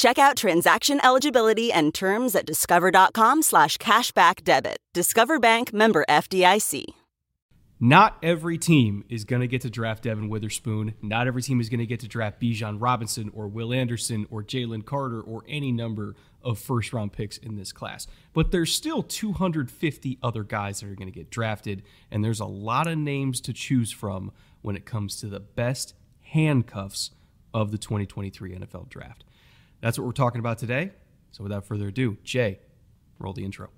Check out transaction eligibility and terms at discover.com slash cashback debit. Discover Bank member FDIC. Not every team is going to get to draft Devon Witherspoon. Not every team is going to get to draft Bijan Robinson or Will Anderson or Jalen Carter or any number of first round picks in this class. But there's still 250 other guys that are going to get drafted, and there's a lot of names to choose from when it comes to the best handcuffs of the 2023 NFL draft. That's what we're talking about today. So without further ado, Jay, roll the intro.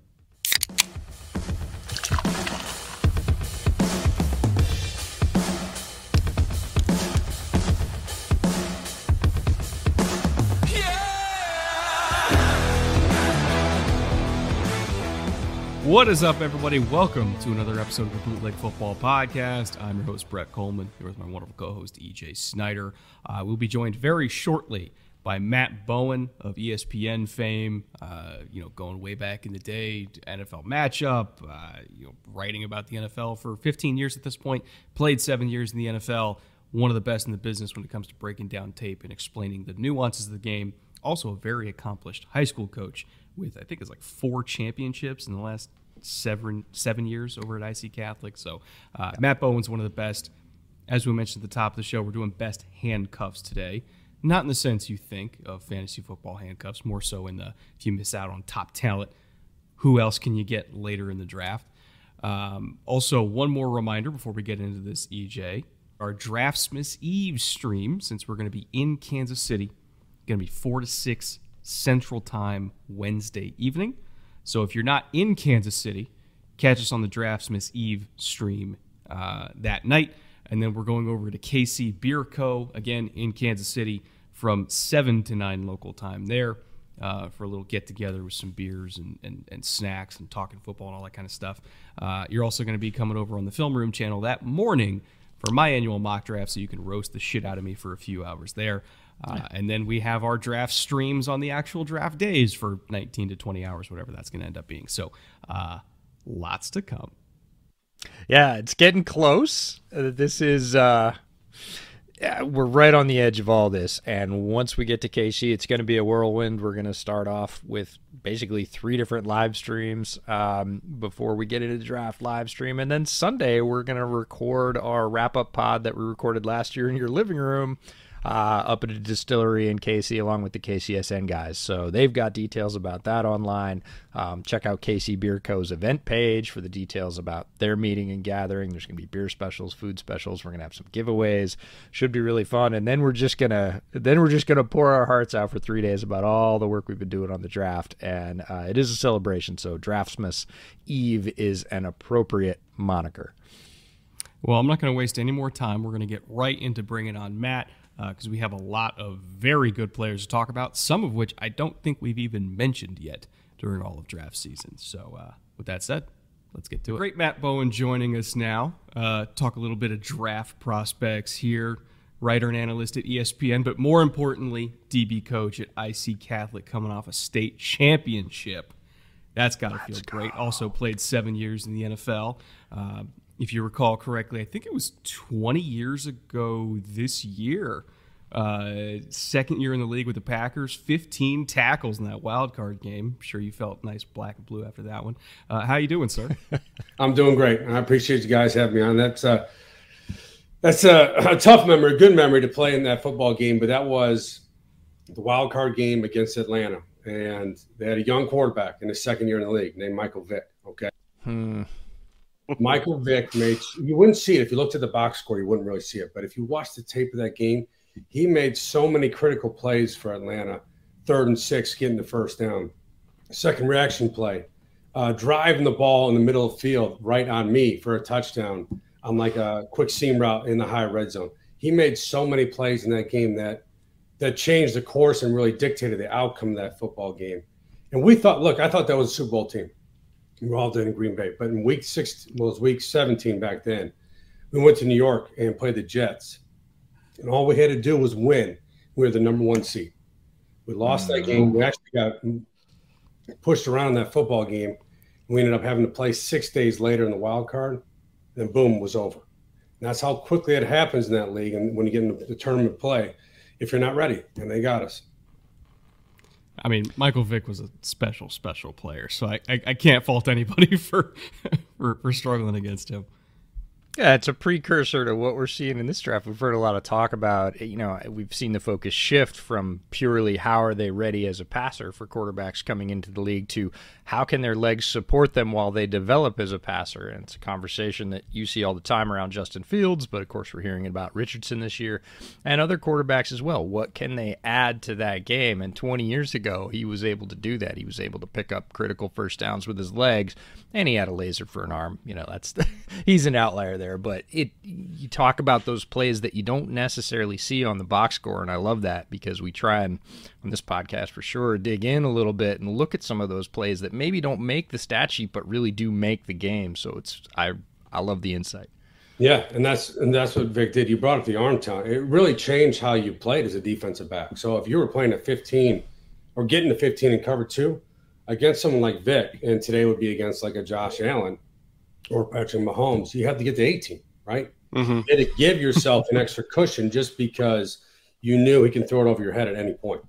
What is up, everybody? Welcome to another episode of the Bootleg Football Podcast. I'm your host, Brett Kollmann, here with my wonderful co host, EJ Snyder. Uh, we'll be joined very shortly by Matt Bowen of ESPN fame, uh, you know, going way back in the day, NFL matchup, uh, you know, writing about the NFL for 15 years at this point, played seven years in the NFL, one of the best in the business when it comes to breaking down tape and explaining the nuances of the game. Also, a very accomplished high school coach with, I think it's like four championships in the last seven seven years over at IC Catholic. So, uh, Matt Bowen's one of the best. As we mentioned at the top of the show, we're doing best handcuffs today. Not in the sense you think of fantasy football handcuffs, more so in the if you miss out on top talent, who else can you get later in the draft? Um, also, one more reminder before we get into this, EJ, our Draftsmiths Eve stream, since we're going to be in Kansas City, going to be 4 to 6 Central Time Wednesday evening. So if you're not in Kansas City, catch us on the Draftsmiths Eve stream uh, that night. And then we're going over to KC Beer Co. again in Kansas City from 7 to 9 local time there uh, for a little get together with some beers and, and, and, snacks and talking football and all that kind of stuff. Uh, you're also going to be coming over on the Film Room channel that morning for my annual mock draft so you can roast the shit out of me for a few hours there. Uh, and then we have our draft streams on the actual draft days for 19 to 20 hours, whatever that's going to end up being. So, uh, lots to come. Yeah, it's getting close. Uh, this is uh we're right on the edge of all this and once we get to KC, it's going to be a whirlwind. We're going to start off with basically three different live streams um, before we get into the draft live stream and then Sunday we're going to record our wrap-up pod that we recorded last year in your living room uh, up at a distillery in KC along with the KCSN guys. So they've got details about that online. Um, check out KC Beer Co.'s event page for the details about their meeting and gathering. There's going to be beer specials, food specials. We're going to have some giveaways. Should be really fun. And then we're just gonna then we're just gonna pour our hearts out for three days about all the work we've been doing on the draft. And uh, it is a celebration. So Draftsmiths Eve is an appropriate moniker. Well, I'm not going to waste any more time. We're going to get right into bringing on Matt because uh, we have a lot of very good players to talk about, some of which I don't think we've even mentioned yet during all of draft season. So, uh, with that said, let's get to it. Great Matt Bowen joining us now. Uh, talk a little bit of draft prospects here. Writer and analyst at ESPN, but more importantly, DB coach at IC Catholic coming off a state championship. That's got to feel great. Also played seven years in the NFL. Uh, if you recall correctly, I think it was 20 years ago this year. Uh, second year in the league with the Packers, 15 tackles in that wild card game. I'm sure you felt nice black and blue after that one. Uh, how you doing, sir? I'm doing great. I appreciate you guys having me on. That's uh, that's a, a tough memory, a good memory to play in that football game, but that was the wild card game against Atlanta, and they had a young quarterback in his second year in the league named Michael Vick. Okay. Hmm Michael Vick made you wouldn't see it if you looked at the box score, you wouldn't really see it. But if you watched the tape of that game, he made so many critical plays for Atlanta. Third and six, getting the first down. Second reaction play, uh, driving the ball in the middle of the field right on me for a touchdown on like a quick seam route in the high red zone. He made so many plays in that game that that changed the course and really dictated the outcome of that football game. And we thought, look, I thought that was a Super Bowl team. We were all done in Green Bay, but in week six, well, it was week 17 back then. We went to New York and played the Jets, and all we had to do was win. We were the number one seed. We lost that game. We actually got pushed around in that football game. We ended up having to play six days later in the wild card. Then boom, was over. And that's how quickly it happens in that league. And when you get into the tournament play, if you're not ready, and they got us. I mean, Michael Vick was a special, special player, so I, I, I can't fault anybody for, for for struggling against him. Yeah, it's a precursor to what we're seeing in this draft. We've heard a lot of talk about, you know, we've seen the focus shift from purely how are they ready as a passer for quarterbacks coming into the league to how can their legs support them while they develop as a passer. And it's a conversation that you see all the time around Justin Fields, but of course we're hearing about Richardson this year and other quarterbacks as well. What can they add to that game? And 20 years ago, he was able to do that. He was able to pick up critical first downs with his legs, and he had a laser for an arm. You know, that's the, he's an outlier there, but it you talk about those plays that you don't necessarily see on the box score, and I love that because we try and on this podcast for sure dig in a little bit and look at some of those plays that maybe don't make the stat sheet but really do make the game. So it's I I love the insight. Yeah, and that's and that's what Vick did. You brought up the arm talent. It really changed how you played as a defensive back. So if you were playing at 15 or getting to 15 and cover two against someone like Vick, and today would be against like a Josh Allen or Patrick Mahomes, you have to get to 18 right? Mm-hmm. You had to give yourself an extra cushion just because you knew he can throw it over your head at any point.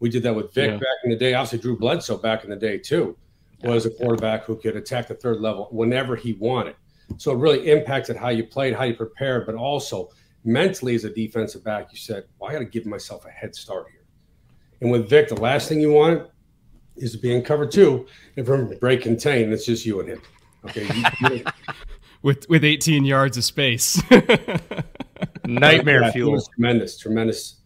We did that with Vick yeah. back in the day. Obviously, Drew Bledsoe back in the day too was a quarterback who could attack the third level whenever he wanted. So it really impacted how you played, how you prepared, but also mentally as a defensive back, you said, well, I got to give myself a head start here. And with Vick, the last thing you want is to be in cover two and from break contain. It's just you and him. Okay. You, with with 18 yards of space. Nightmare yeah, fuel. tremendous, tremendous.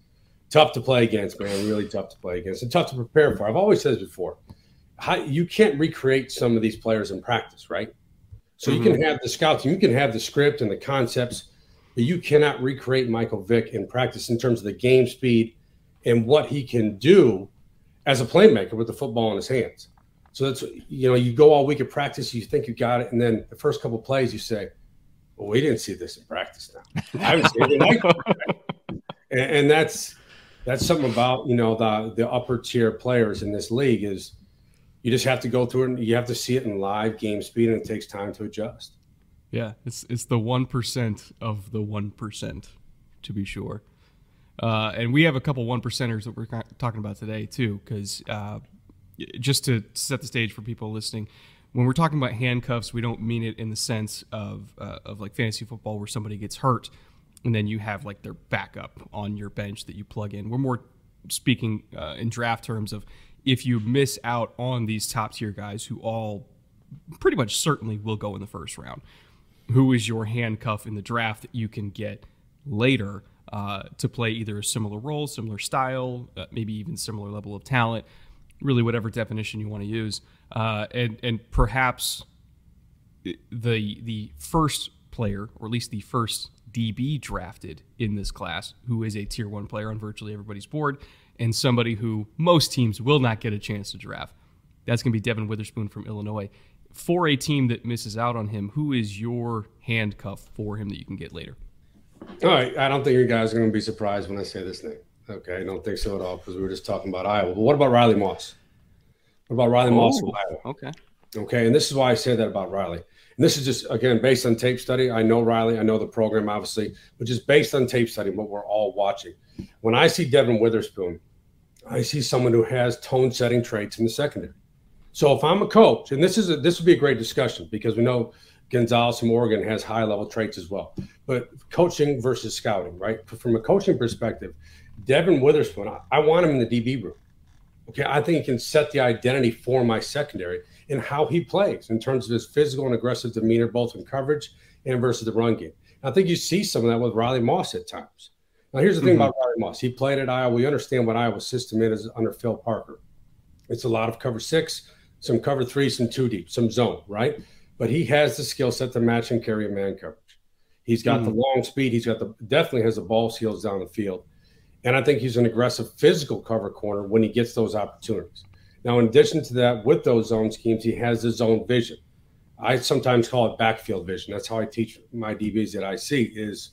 Tough to play against, man. Really tough to play against, and tough to prepare for. I've always said this before. How, you can't recreate some of these players in practice, right? So mm-hmm. you can mm-hmm. have the scouts, you can have the script and the concepts, but you cannot recreate Michael Vick in practice in terms of the game speed and what he can do as a playmaker with the football in his hands. So that's you know you go all week at practice, you think you got it, and then the first couple plays you say, "Well, we didn't see this in practice. Now I it and, and that's that's something about you know the the upper tier players in this league is you just have to go through it and you have to see it in live game speed and it takes time to adjust. Yeah, it's it's the one percent of the one percent, to be sure. Uh, and we have a couple one percenters that we're talking about today too, because uh, just to set the stage for people listening, when we're talking about handcuffs, we don't mean it in the sense of uh, of like fantasy football where somebody gets hurt and then you have like their backup on your bench that you plug in. We're more speaking uh, in draft terms of if you miss out on these top tier guys who all pretty much certainly will go in the first round. Who is your handcuff in the draft that you can get later uh, to play either a similar role, similar style, uh, maybe even similar level of talent? Really whatever definition you want to use, uh, and and perhaps the the first player, or at least the first DB drafted in this class, who is a tier one player on virtually everybody's board, and somebody who most teams will not get a chance to draft. That's going to be Devon Witherspoon from Illinois. For a team that misses out on him, who is your handcuff for him that you can get later? All right. I don't think you guys are going to be surprised when I say this name. Okay, I don't think so at all because we were just talking about Iowa. But what about Riley Moss? What about Riley oh, Moss Iowa? Okay. Okay, and this is why I say that about Riley. And this is just again based on tape study. I know Riley, I know the program obviously, but just based on tape study, what we're all watching. When I see Devon Witherspoon, I see someone who has tone setting traits in the secondary. So if I'm a coach, and this is a, this would be a great discussion because we know Gonzalez from Oregon has high level traits as well. But coaching versus scouting, right? From a coaching perspective, Devon Witherspoon, I, I want him in the DB room. Okay, I think he can set the identity for my secondary. in how he plays in terms of his physical and aggressive demeanor, both in coverage and versus the run game. I think you see some of that with Riley Moss at times. Now, here's the thing mm-hmm. about Riley Moss. He played at Iowa. We understand what Iowa's system is under Phil Parker. It's a lot of cover six, some cover three, some two deep, some zone, right? But he has the skill set to match and carry a man coverage. He's got mm-hmm. the long speed. He's got the definitely has the ball skills down the field. And I think he's an aggressive physical cover corner when he gets those opportunities. Now, in addition to that, with those zone schemes, he has his own vision. I sometimes call it backfield vision. That's how I teach my DBs that I see is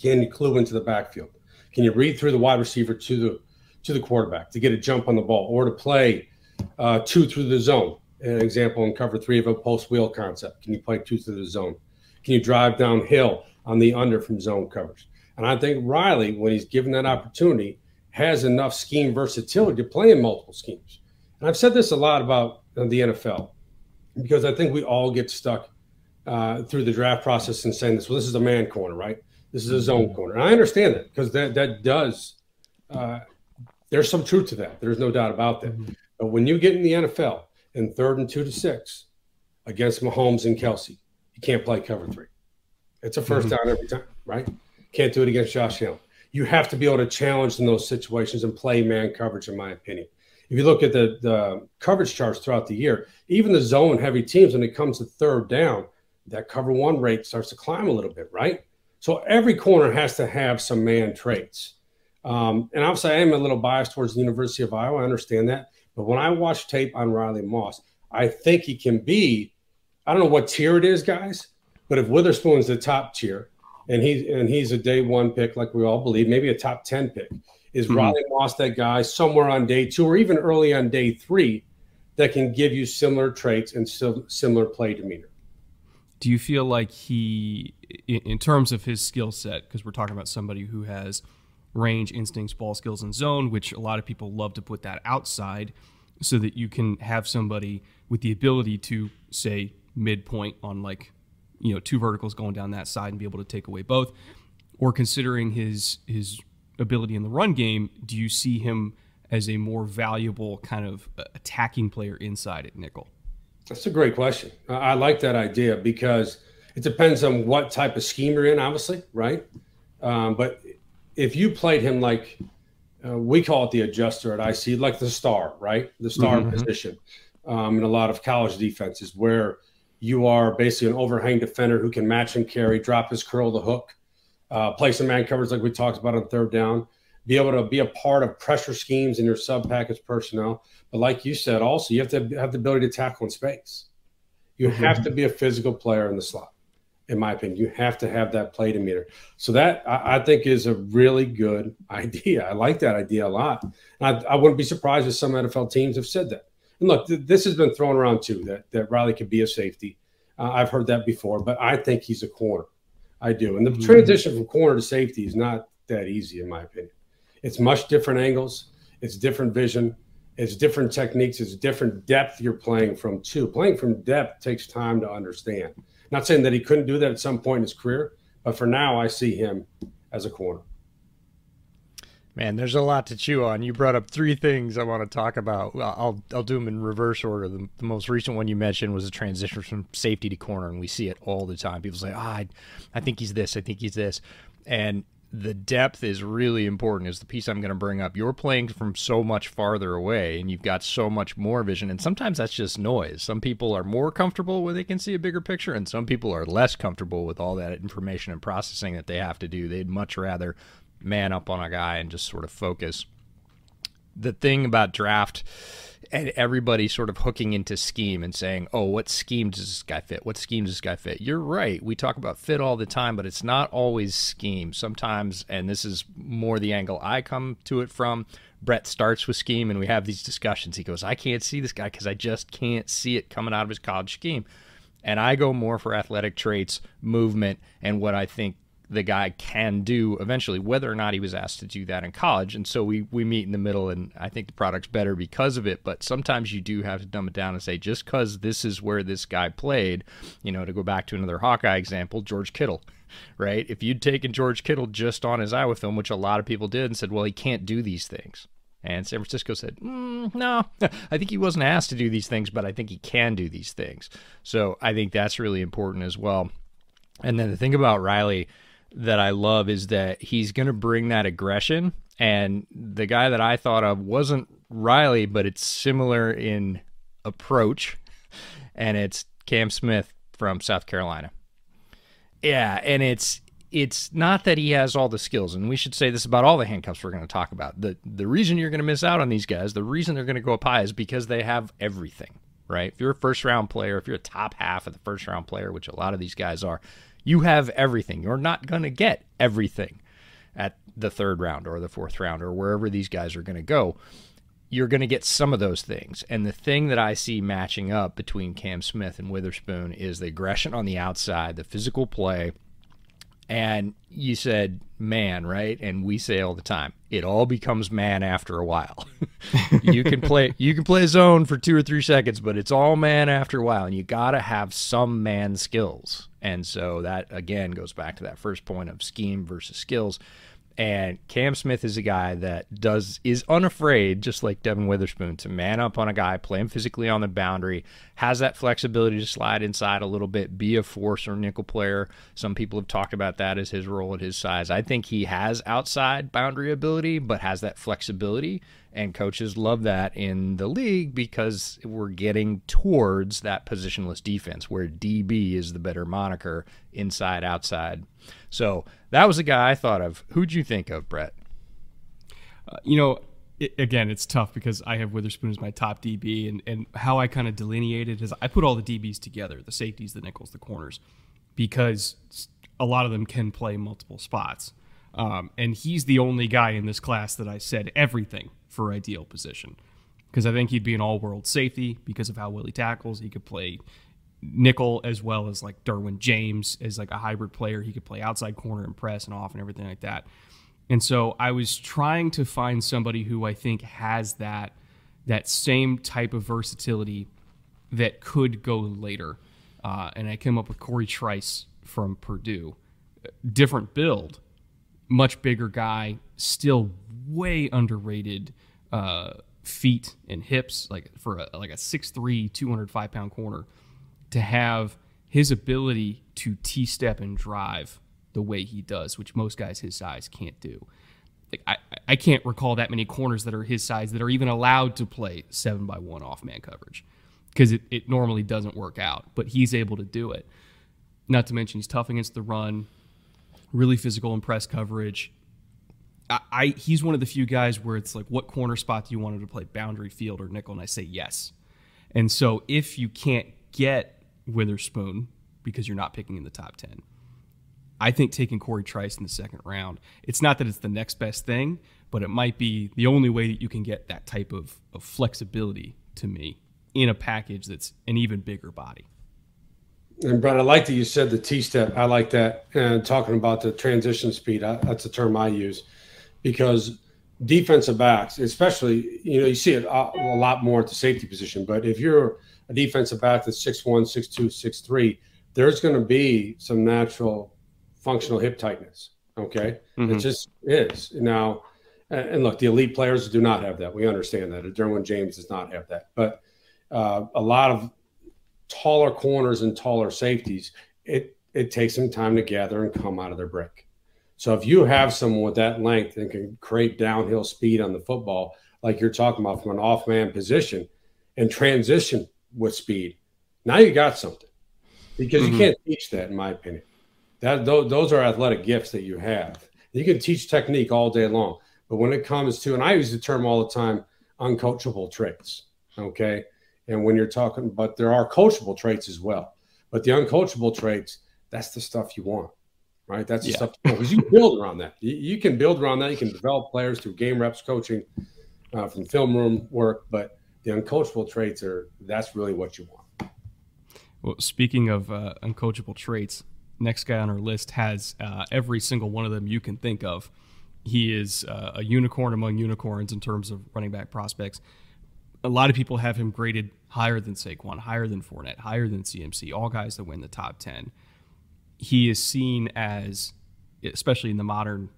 can you clue into the backfield? Can you read through the wide receiver to the to the quarterback to get a jump on the ball or to play uh, two through the zone? An example in cover three of a post wheel concept. Can you play two through the zone? Can you drive downhill on the under from zone coverage? And I think Riley, when he's given that opportunity, has enough scheme versatility to play in multiple schemes. And I've said this a lot about the NFL because I think we all get stuck uh, through the draft process and saying this. Well, this is a man corner, right? This is a zone mm-hmm. corner. And I understand that because that that does. Uh, there's some truth to that. There's no doubt about that. Mm-hmm. But when you get in the NFL in third and two to six against Mahomes and Kelsey, you can't play cover three. It's a 1st mm-hmm. down every time, right? Can't do it against Josh Allen. You have to be able to challenge in those situations and play man coverage, in my opinion. If you look at the, the coverage charts throughout the year, even the zone heavy teams, when it comes to third down, that cover one rate starts to climb a little bit, right? So every corner has to have some man traits. Um, and obviously, I am a little biased towards the University of Iowa. I understand that. But when I watch tape on Riley Moss, I think he can be, I don't know what tier it is, guys, but if Witherspoon's the top tier and he's and he's a day one pick, like we all believe, maybe a top 10 pick, is mm-hmm. Riley Moss that guy somewhere on day two or even early on day three that can give you similar traits and similar play demeanor? Do you feel like he, in terms of his skill set, because we're talking about somebody who has range, instincts, ball skills, and zone, which a lot of people love to put that outside so that you can have somebody with the ability to say midpoint on like you know two verticals going down that side and be able to take away both or considering his his ability in the run game, do you see him as a more valuable kind of uh, attacking player inside at nickel? That's a great question. I like that idea because it depends on what type of scheme you're in, obviously, right? Um, but if you played him like uh, we call it the adjuster at IC, like the star, right? The star mm-hmm. position um, in a lot of college defenses where you are basically an overhang defender who can match and carry, drop his curl the hook, uh, play some man coverage like we talked about on third down, be able to be a part of pressure schemes in your sub package personnel. But like you said, also you have to have the ability to tackle in space. You mm-hmm. have to be a physical player in the slot, in my opinion. You have to have that play meter. So that I, I, think is a really good idea. I like that idea a lot. I, I, wouldn't be surprised if some NFL teams have said that. And look, th- this has been thrown around too that that Riley could be a safety. Uh, I've heard that before, but I think he's a corner. I do. And the mm-hmm. transition from corner to safety is not that easy, in my opinion. It's much different angles, it's different vision, it's different techniques, it's different depth you're playing from, too. Playing from depth takes time to understand. Not saying that he couldn't do that at some point in his career, but for now, I see him as a corner. Man, there's a lot to chew on. You brought up three things I want to talk about. I'll I'll do them in reverse order. The, the most recent one you mentioned was a transition from safety to corner, and we see it all the time. People say, "Ah, oh, I, I think he's this. I think he's this," and the depth is really important. Is the piece I'm going to bring up. You're playing from so much farther away, and you've got so much more vision. And sometimes that's just noise. Some people are more comfortable when they can see a bigger picture, and some people are less comfortable with all that information and processing that they have to do. They'd much rather man up on a guy and just sort of focus. The thing about draft and everybody sort of hooking into scheme and saying, "Oh, what scheme does this guy fit? What scheme does this guy fit?" You're right. We talk about fit all the time, but it's not always scheme. Sometimes, and this is more the angle I come to it from. Brett starts with scheme, and we have these discussions. He goes, "I can't see this guy because I just can't see it coming out of his college scheme." And I go more for athletic traits, movement, and what I think the guy can do eventually, whether or not he was asked to do that in college. And so we, we meet in the middle, and I think the product's better because of it. But sometimes you do have to dumb it down and say, just because this is where this guy played, you know, to go back to another Hawkeye example, George Kittle, right? If you'd taken George Kittle just on his Iowa film, which a lot of people did, and said, well, he can't do these things. And San Francisco said, mm, no, I think he wasn't asked to do these things, but I think he can do these things. So I think that's really important as well. And then the thing about Riley that I love is that he's going to bring that aggression. And the guy that I thought of wasn't Riley, but it's similar in approach. And it's Cam Smith from South Carolina. Yeah, and it's it's not that he has all the skills, and we should say this about all the handcuffs we're going to talk about. The the reason you're going to miss out on these guys, the reason they're going to go up high is because they have everything, right? If you're a first round player, if you're a top half of the first round player, which a lot of these guys are, you have everything. You're not going to get everything at the third round or the fourth round or wherever these guys are going to go you're going to get some of those things. And the thing that I see matching up between Cam Smith and Witherspoon is the aggression on the outside, the physical play. And you said man, right? And we say all the time, it all becomes man after a while. you can play you can play zone for 2 or 3 seconds, but it's all man after a while and you got to have some man skills. And so that again goes back to that first point of scheme versus skills. And Cam Smith is a guy that does is unafraid, just like Devon Witherspoon, to man up on a guy, play him physically on the boundary, has that flexibility to slide inside a little bit, be a force or nickel player. Some people have talked about that as his role at his size. I think he has outside boundary ability, but has that flexibility and coaches love that in the league because we're getting towards that positionless defense where DB is the better moniker inside outside. So that was a guy I thought of. Who'd you think of, Brett? Uh, you know, it, again, it's tough because I have Witherspoon as my top DB, and, and how I kind of delineated is I put all the DBs together the safeties, the nickels, the corners because a lot of them can play multiple spots. Um, and he's the only guy in this class that I said everything for ideal position because I think he'd be an all world safety because of how well he tackles. He could play nickel as well as like Derwin James as like a hybrid player. He could play outside corner and press and off and everything like that. And so I was trying to find somebody who I think has that that same type of versatility that could go later. Uh, and I came up with Cory Trice from Purdue. Different build, much bigger guy, still way underrated uh, feet and hips, like for a, like a 6'3", 205 pound corner, to have his ability to t step and drive the way he does, which most guys his size can't do. Like I, I can't recall that many corners that are his size that are even allowed to play seven by one off man coverage because it, it normally doesn't work out, but he's able to do it. Not to mention he's tough against the run, really physical in press coverage. I, I, he's one of the few guys where it's like, what corner spot do you want him to play, boundary field or nickel? And I say yes. And so if you can't get Witherspoon because you're not picking in the top ten, I think taking Cory Trice in the second round. It's not that it's the next best thing, but it might be the only way that you can get that type of, of flexibility to me in a package that's an even bigger body. And Brett, I like that you said the T step. I like that. And talking about the transition speed, I, that's a term I use because defensive backs, especially, you know, you see it a, a lot more at the safety position. But if you're a defensive back that's 6'1, 6'2, 6'3, there's going to be some natural functional hip tightness. Okay. Mm-hmm. It just is. Now, and look, the elite players do not have that. We understand that. Derwin James does not have that. But uh, a lot of taller corners and taller safeties, it it takes some time to gather and come out of their break. So if you have someone with that length and can create downhill speed on the football, like you're talking about from an off man position and transition with speed, now you got something because mm-hmm. you can't teach that, in my opinion. That those are athletic gifts that you have. You can teach technique all day long, but when it comes to, and I use the term all the time, uncoachable traits. Okay, and when you're talking, but there are coachable traits as well. But the uncoachable traits, that's the stuff you want, right? That's the yeah. stuff because you build around that. You, you, can build around that. You can develop players through game reps, coaching, uh, from film room work. But the uncoachable traits are that's really what you want. Well, speaking of uh, uncoachable traits, next guy on our list has uh, every single one of them you can think of. He is uh, a unicorn among unicorns in terms of running back prospects a lot of people have him graded higher than Saquon, higher than Fournette, higher than CMC, all guys that win the top 10. He is seen as, especially in the modern,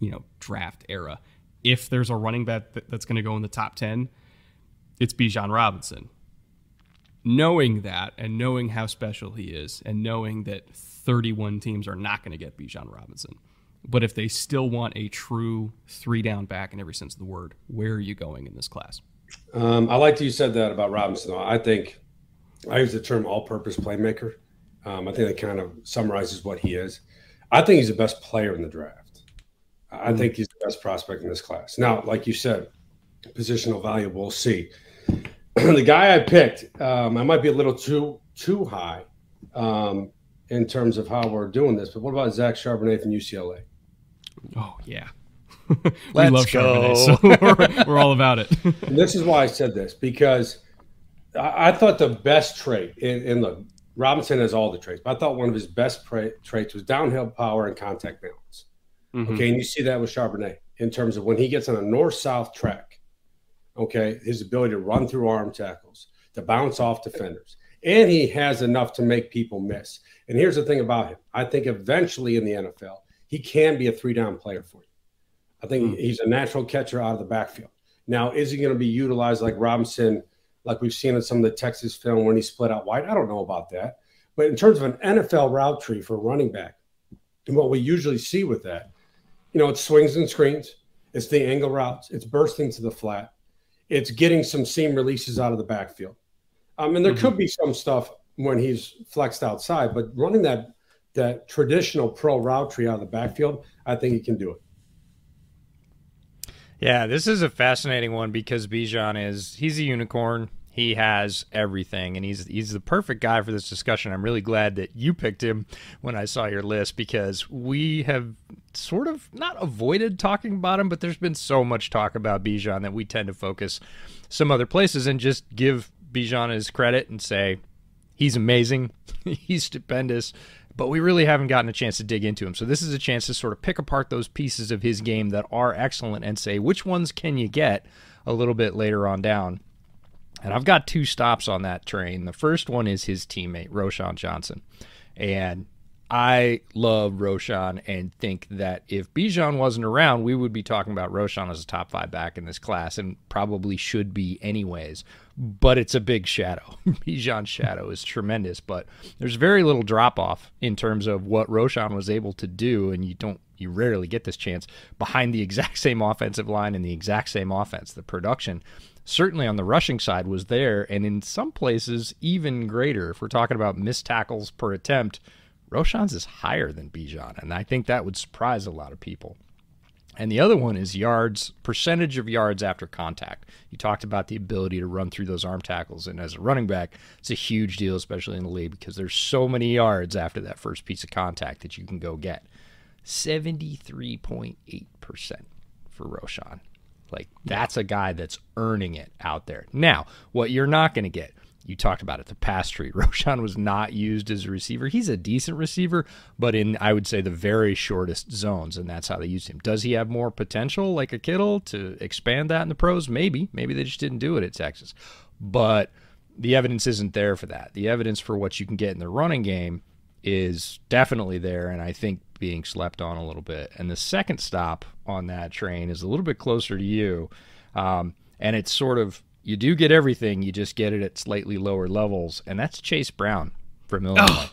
you know, draft era, if there's a running back that's going to go in the top 10, it's Bijan Robinson. Knowing that and knowing how special he is and knowing that 31 teams are not going to get Bijan Robinson. But if they still want a true three down back in every sense of the word, where are you going in this class? Um, I like that you said that about Robinson. I think I use the term all purpose playmaker. Um, I think that kind of summarizes what he is. I think he's the best player in the draft. I think he's the best prospect in this class. Now, like you said, positional value, we'll see. the guy I picked, um, I might be a little too too high um, in terms of how we're doing this, but what about Zach Charbonnet from UCLA? Oh yeah, we love go. Charbonnet, so we're, we're, all about it. this is why I said this because I, I thought the best trait in, in the Robinson has all the traits, but I thought one of his best pra- traits was downhill power and contact balance. Mm-hmm. Okay, and you see that with Charbonnet in terms of when he gets on a north-south track. Okay, his ability to run through arm tackles, to bounce off defenders, and he has enough to make people miss. And here's the thing about him: I think eventually in the NFL, he can be a three-down player for you. I think mm-hmm. he's a natural catcher out of the backfield. Now, is he going to be utilized like Robinson? like we've seen in some of the Texas film when he split out wide. I don't know about that. But in terms of an NFL route tree for running back, and what we usually see with that, you know, it's swings and screens, it's the angle routes, it's bursting to the flat, it's getting some seam releases out of the backfield. Um, and there mm-hmm. could be some stuff when he's flexed outside, but running that that traditional pro route tree out of the backfield, I think he can do it. Yeah, this is a fascinating one because Bijan is he's a unicorn. He has everything, and he's he's the perfect guy for this discussion. I'm really glad that you picked him when I saw your list because we have sort of not avoided talking about him, but there's been so much talk about Bijan that we tend to focus some other places and just give Bijan his credit and say he's amazing, he's stupendous, but we really haven't gotten a chance to dig into him. So this is a chance to sort of pick apart those pieces of his game that are excellent and say which ones can you get a little bit later on down. And I've got two stops on that train. The first one is his teammate, Roschon Johnson. And I love Roschon and think that if Bijan wasn't around, we would be talking about Roschon as a top five back in this class and probably should be anyways. But it's a big shadow. Bijan's shadow is tremendous, but there's very little drop off in terms of what Roschon was able to do, and you don't you rarely get this chance behind the exact same offensive line and the exact same offense. The production certainly on the rushing side was there, and in some places even greater. If we're talking about missed tackles per attempt, Roschon's is higher than Bijan, and I think that would surprise a lot of people. And the other one is yards, percentage of yards after contact. You talked about the ability to run through those arm tackles, and as a running back, it's a huge deal, especially in the league, because there's so many yards after that first piece of contact that you can go get. 73.8% for Roschon. Like that's a guy that's earning it out there. Now, what you're not going to get, you talked about it, the pass tree. Roschon was not used as a receiver. He's a decent receiver, but in I would say the very shortest zones, and that's how they used him. Does he have more potential, like a Kittle, to expand that in the pros? Maybe. Maybe they just didn't do it at Texas. But the evidence isn't there for that. The evidence for what you can get in the running game is definitely there, and I think being slept on a little bit. And the second stop on that train is a little bit closer to you, um, and it's sort of you do get everything, you just get it at slightly lower levels, and that's Chase Brown from Illinois. Oh,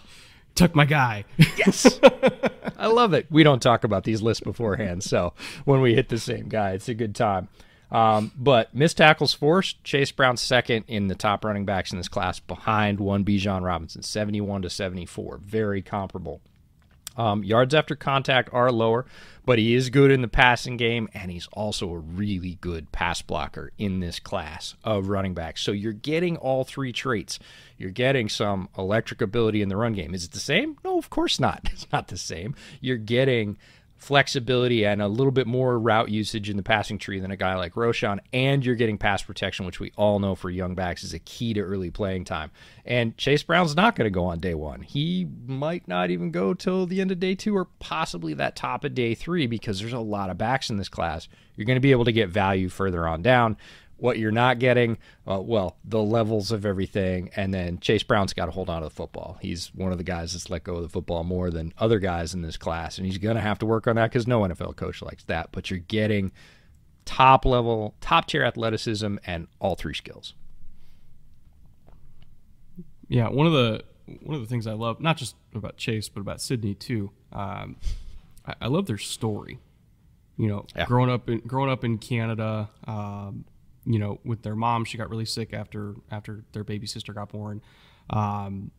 took my guy. yes, I love it. We don't talk about these lists beforehand, so when we hit the same guy, it's a good time. Um, but missed tackles forced, Chase Brown second in the top running backs in this class behind one Bijan Robinson, 71 to 74. Very comparable. Um, yards after contact are lower, but he is good in the passing game, and he's also a really good pass blocker in this class of running backs. So you're getting all three traits. You're getting some electric ability in the run game. Is it the same? No, of course not. It's not the same. You're getting flexibility and a little bit more route usage in the passing tree than a guy like Roschon, and you're getting pass protection, which we all know for young backs is a key to early playing time. And Chase Brown's not going to go on day one. He might not even go till the end of day two or possibly that top of day three because there's a lot of backs in this class. You're going to be able to get value further on down what you're not getting, uh, well, the levels of everything. And then Chase Brown's got to hold on to the football. He's one of the guys that's let go of the football more than other guys in this class. And he's going to have to work on that because no NFL coach likes that. But you're getting top level, top tier athleticism and all three skills. Yeah, one of the one of the things I love, not just about Chase, but about Sydney too. Um, I, I, love their story. You know, yeah. growing up in growing up in Canada, um, you know, with their mom, she got really sick after after their baby sister got born. Um,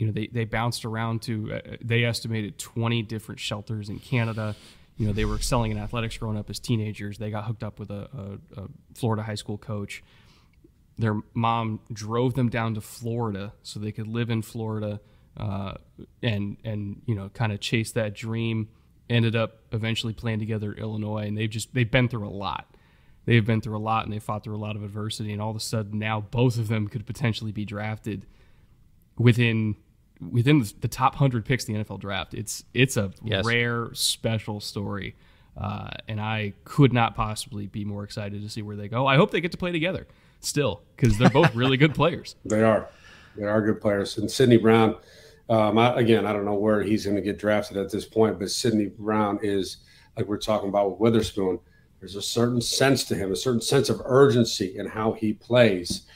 you know, they, they bounced around to, uh, they estimated 20 different shelters in Canada. You know, they were excelling in athletics growing up as teenagers. They got hooked up with a, a, a Florida high school coach. Their mom drove them down to Florida so they could live in Florida uh, and, and, you know, kind of chase that dream. Ended up eventually playing together at Illinois, and they've just, they've been through a lot they've been through a lot and they fought through a lot of adversity and all of a sudden now both of them could potentially be drafted within within the top hundred picks in the NFL draft. It's it's a yes. rare, special story, uh, and I could not possibly be more excited to see where they go. I hope they get to play together still because they're both really good players. They are, they are good players. And Sydney Brown, um, I, again, I don't know where he's going to get drafted at this point, but Sydney Brown is like we're talking about with Witherspoon. There's a certain sense to him, a certain sense of urgency in how he plays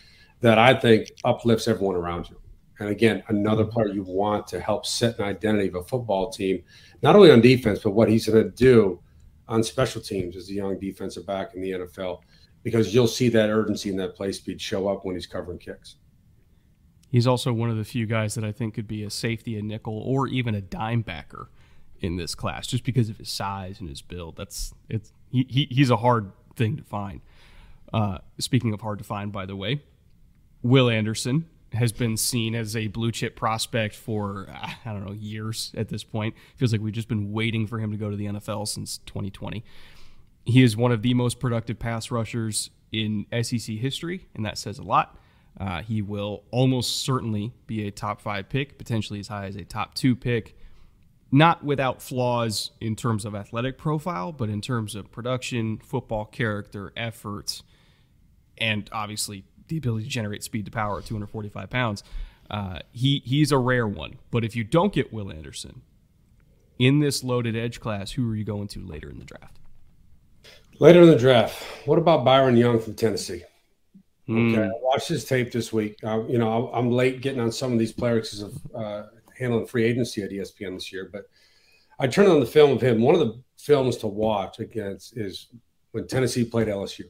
that I think uplifts everyone around you. And again, another player you want to help set an identity of a football team, not only on defense, but what he's going to do on special teams as a young defensive back in the NFL, because you'll see that urgency and that play speed show up when he's covering kicks. He's also one of the few guys that I think could be a safety, a nickel, or even a dime backer in this class, just because of his size and his build. That's it's he, he he's a hard thing to find. Uh, speaking of hard to find, by the way, Will Anderson has been seen as a blue chip prospect for I don't know years at this point. Feels like we've just been waiting for him to go to the NFL since 2020. He is one of the most productive pass rushers in SEC history, and that says a lot. Uh, he will almost certainly be a top five pick, potentially as high as a top two pick. Not without flaws in terms of athletic profile, but in terms of production, football character, efforts, and obviously the ability to generate speed to power at 245 pounds. Uh, he he's a rare one. But if you don't get Will Anderson in this loaded edge class, who are you going to later in the draft? Later in the draft, what about Byron Young from Tennessee? Mm. Okay, I watched his tape this week. Uh, you know, I'm late getting on some of these players because of uh, handling free agency at ESPN this year, but I turned on the film of him. One of the films to watch against is when Tennessee played LSU.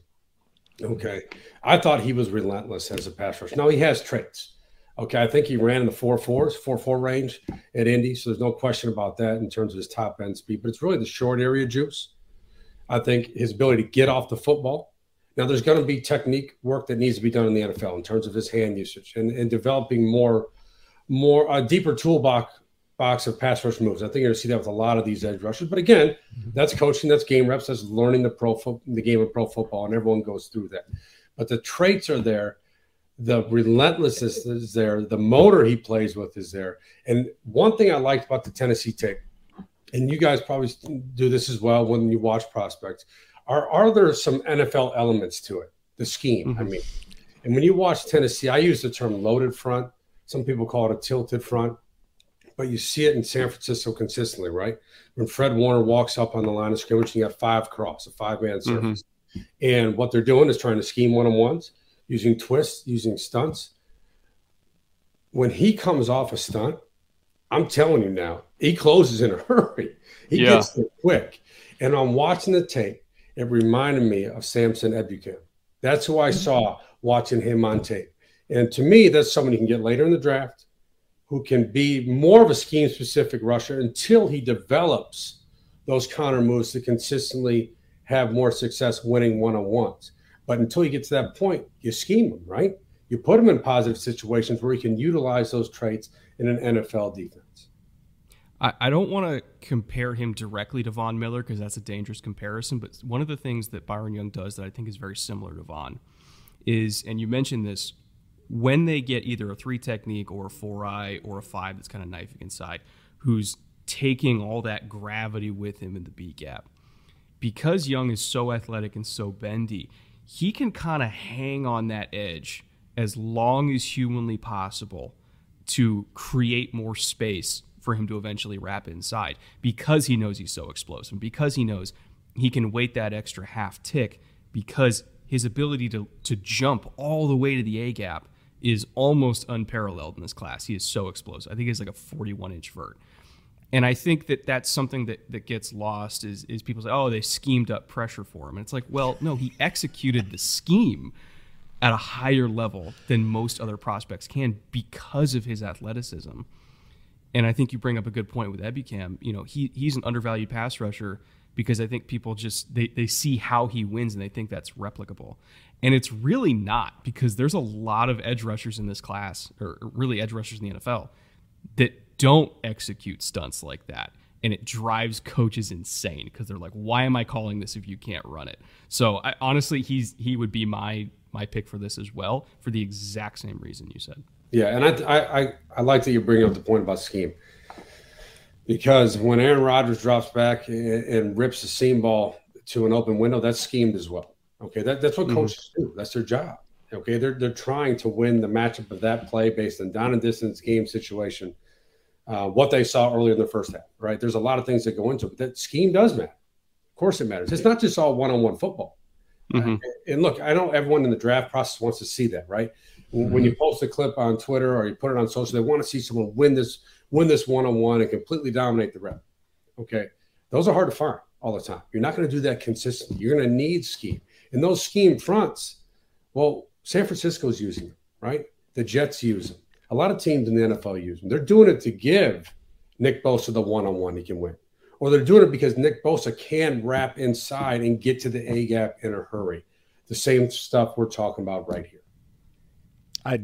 Okay. I thought he was relentless as a pass rusher. Now he has traits. Okay. I think he ran in the four fours, four four range at Indy. So there's no question about that in terms of his top end speed, but it's really the short area juice. I think his ability to get off the football. Now there's going to be technique work that needs to be done in the NFL in terms of his hand usage and, and developing more, more a deeper toolbox box of pass rush moves. I think you're going to see that with a lot of these edge rushers. But again, mm-hmm. that's coaching, that's game reps, that's learning the pro fo- the game of pro football, and everyone goes through that. But the traits are there, the relentlessness is there, the motor he plays with is there. And one thing I liked about the Tennessee tape, and you guys probably do this as well when you watch prospects, are are there some NFL elements to it? The scheme, mm-hmm. I mean. And when you watch Tennessee, I use the term loaded front. Some people call it a tilted front but you see it in San Francisco consistently, right? When Fred Warner walks up on the line of scrimmage, you got five cross, a five man mm-hmm. surface. Mm-hmm. And what they're doing is trying to scheme one on ones, using twists, using stunts. When he comes off a stunt, I'm telling you now, he closes in a hurry. He yeah. gets there quick. And I'm watching the tape. It reminded me of Samson Ebukam. That's who I mm-hmm. saw watching him on tape. And to me, that's someone you can get later in the draft who can be more of a scheme specific rusher until he develops those counter moves to consistently have more success winning one on ones. But until you get to that point, you scheme him, right? You put him in positive situations where he can utilize those traits in an NFL defense. I, I don't want to compare him directly to Von Miller because that's a dangerous comparison. But one of the things that Byron Young does that I think is very similar to Von is, and you mentioned this when they get either a three technique or a four eye or a five that's kind of knifing inside, who's taking all that gravity with him in the B gap. Because Young is so athletic and so bendy, he can kind of hang on that edge as long as humanly possible to create more space for him to eventually wrap inside because he knows he's so explosive, because he knows he can wait that extra half tick because his ability to to jump all the way to the A gap is almost unparalleled in this class. He is so explosive. I think he's like a 41 inch vert. And I think that that's something that, that gets lost is, is people say, oh, they schemed up pressure for him. And it's like, well, no, he executed the scheme at a higher level than most other prospects can because of his athleticism. And I think you bring up a good point with Ebukam. You know, he he's an undervalued pass rusher because I think people just they, they see how he wins and they think that's replicable. And it's really not because there's a lot of edge rushers in this class, or really edge rushers in the NFL, that don't execute stunts like that. And it drives coaches insane because they're like, why am I calling this if you can't run it? So I, honestly, he's he would be my my pick for this as well for the exact same reason you said. Yeah, and I I I like that you bring up the point about scheme because when Aaron Rodgers drops back and, and rips a seam ball to an open window, that's schemed as well. Okay, that, that's what mm-hmm. coaches do. That's their job. Okay, they're they're trying to win the matchup of that play based on down and distance game situation. Uh, what they saw earlier in the first half, right? There's a lot of things that go into it. That scheme does matter. Of course, it matters. It's not just all one-on-one football. Mm-hmm. And look, I know everyone in the draft process wants to see that, right? Mm-hmm. When you post a clip on Twitter or you put it on social, they want to see someone win this win this one-on-one and completely dominate the rep. Okay, those are hard to find all the time. You're not going to do that consistently. You're going to need scheme. And those scheme fronts, well, San Francisco's using them, right? The Jets use them. A lot of teams in the NFL use them. They're doing it to give Nick Bosa the one-on-one he can win. Or they're doing it because Nick Bosa can wrap inside and get to the A gap in a hurry. The same stuff we're talking about right here. I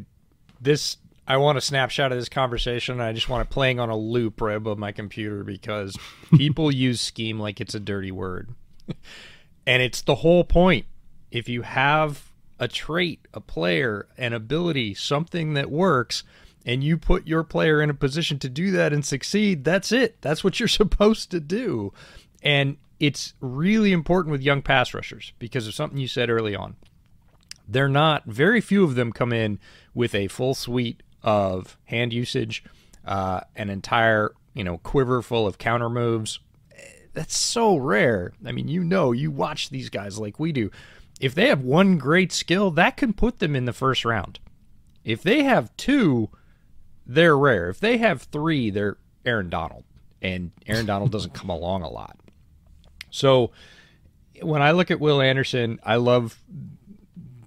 this I want a snapshot of this conversation. I just want it playing on a loop right above my computer because people use scheme like it's a dirty word. and it's the whole point if you have a trait, a player, an ability, something that works, and you put your player in a position to do that and succeed, that's it. That's what you're supposed to do. And it's really important with young pass rushers because of something you said early on. They're not, very few of them come in with a full suite of hand usage, uh, an entire, you know, quiver full of counter moves. That's so rare. I mean, you know, you watch these guys like we do if they have one great skill, that can put them in the first round. If they have two, they're rare. If they have three, they're Aaron Donald. And Aaron Donald doesn't come along a lot. So when I look at Will Anderson, I love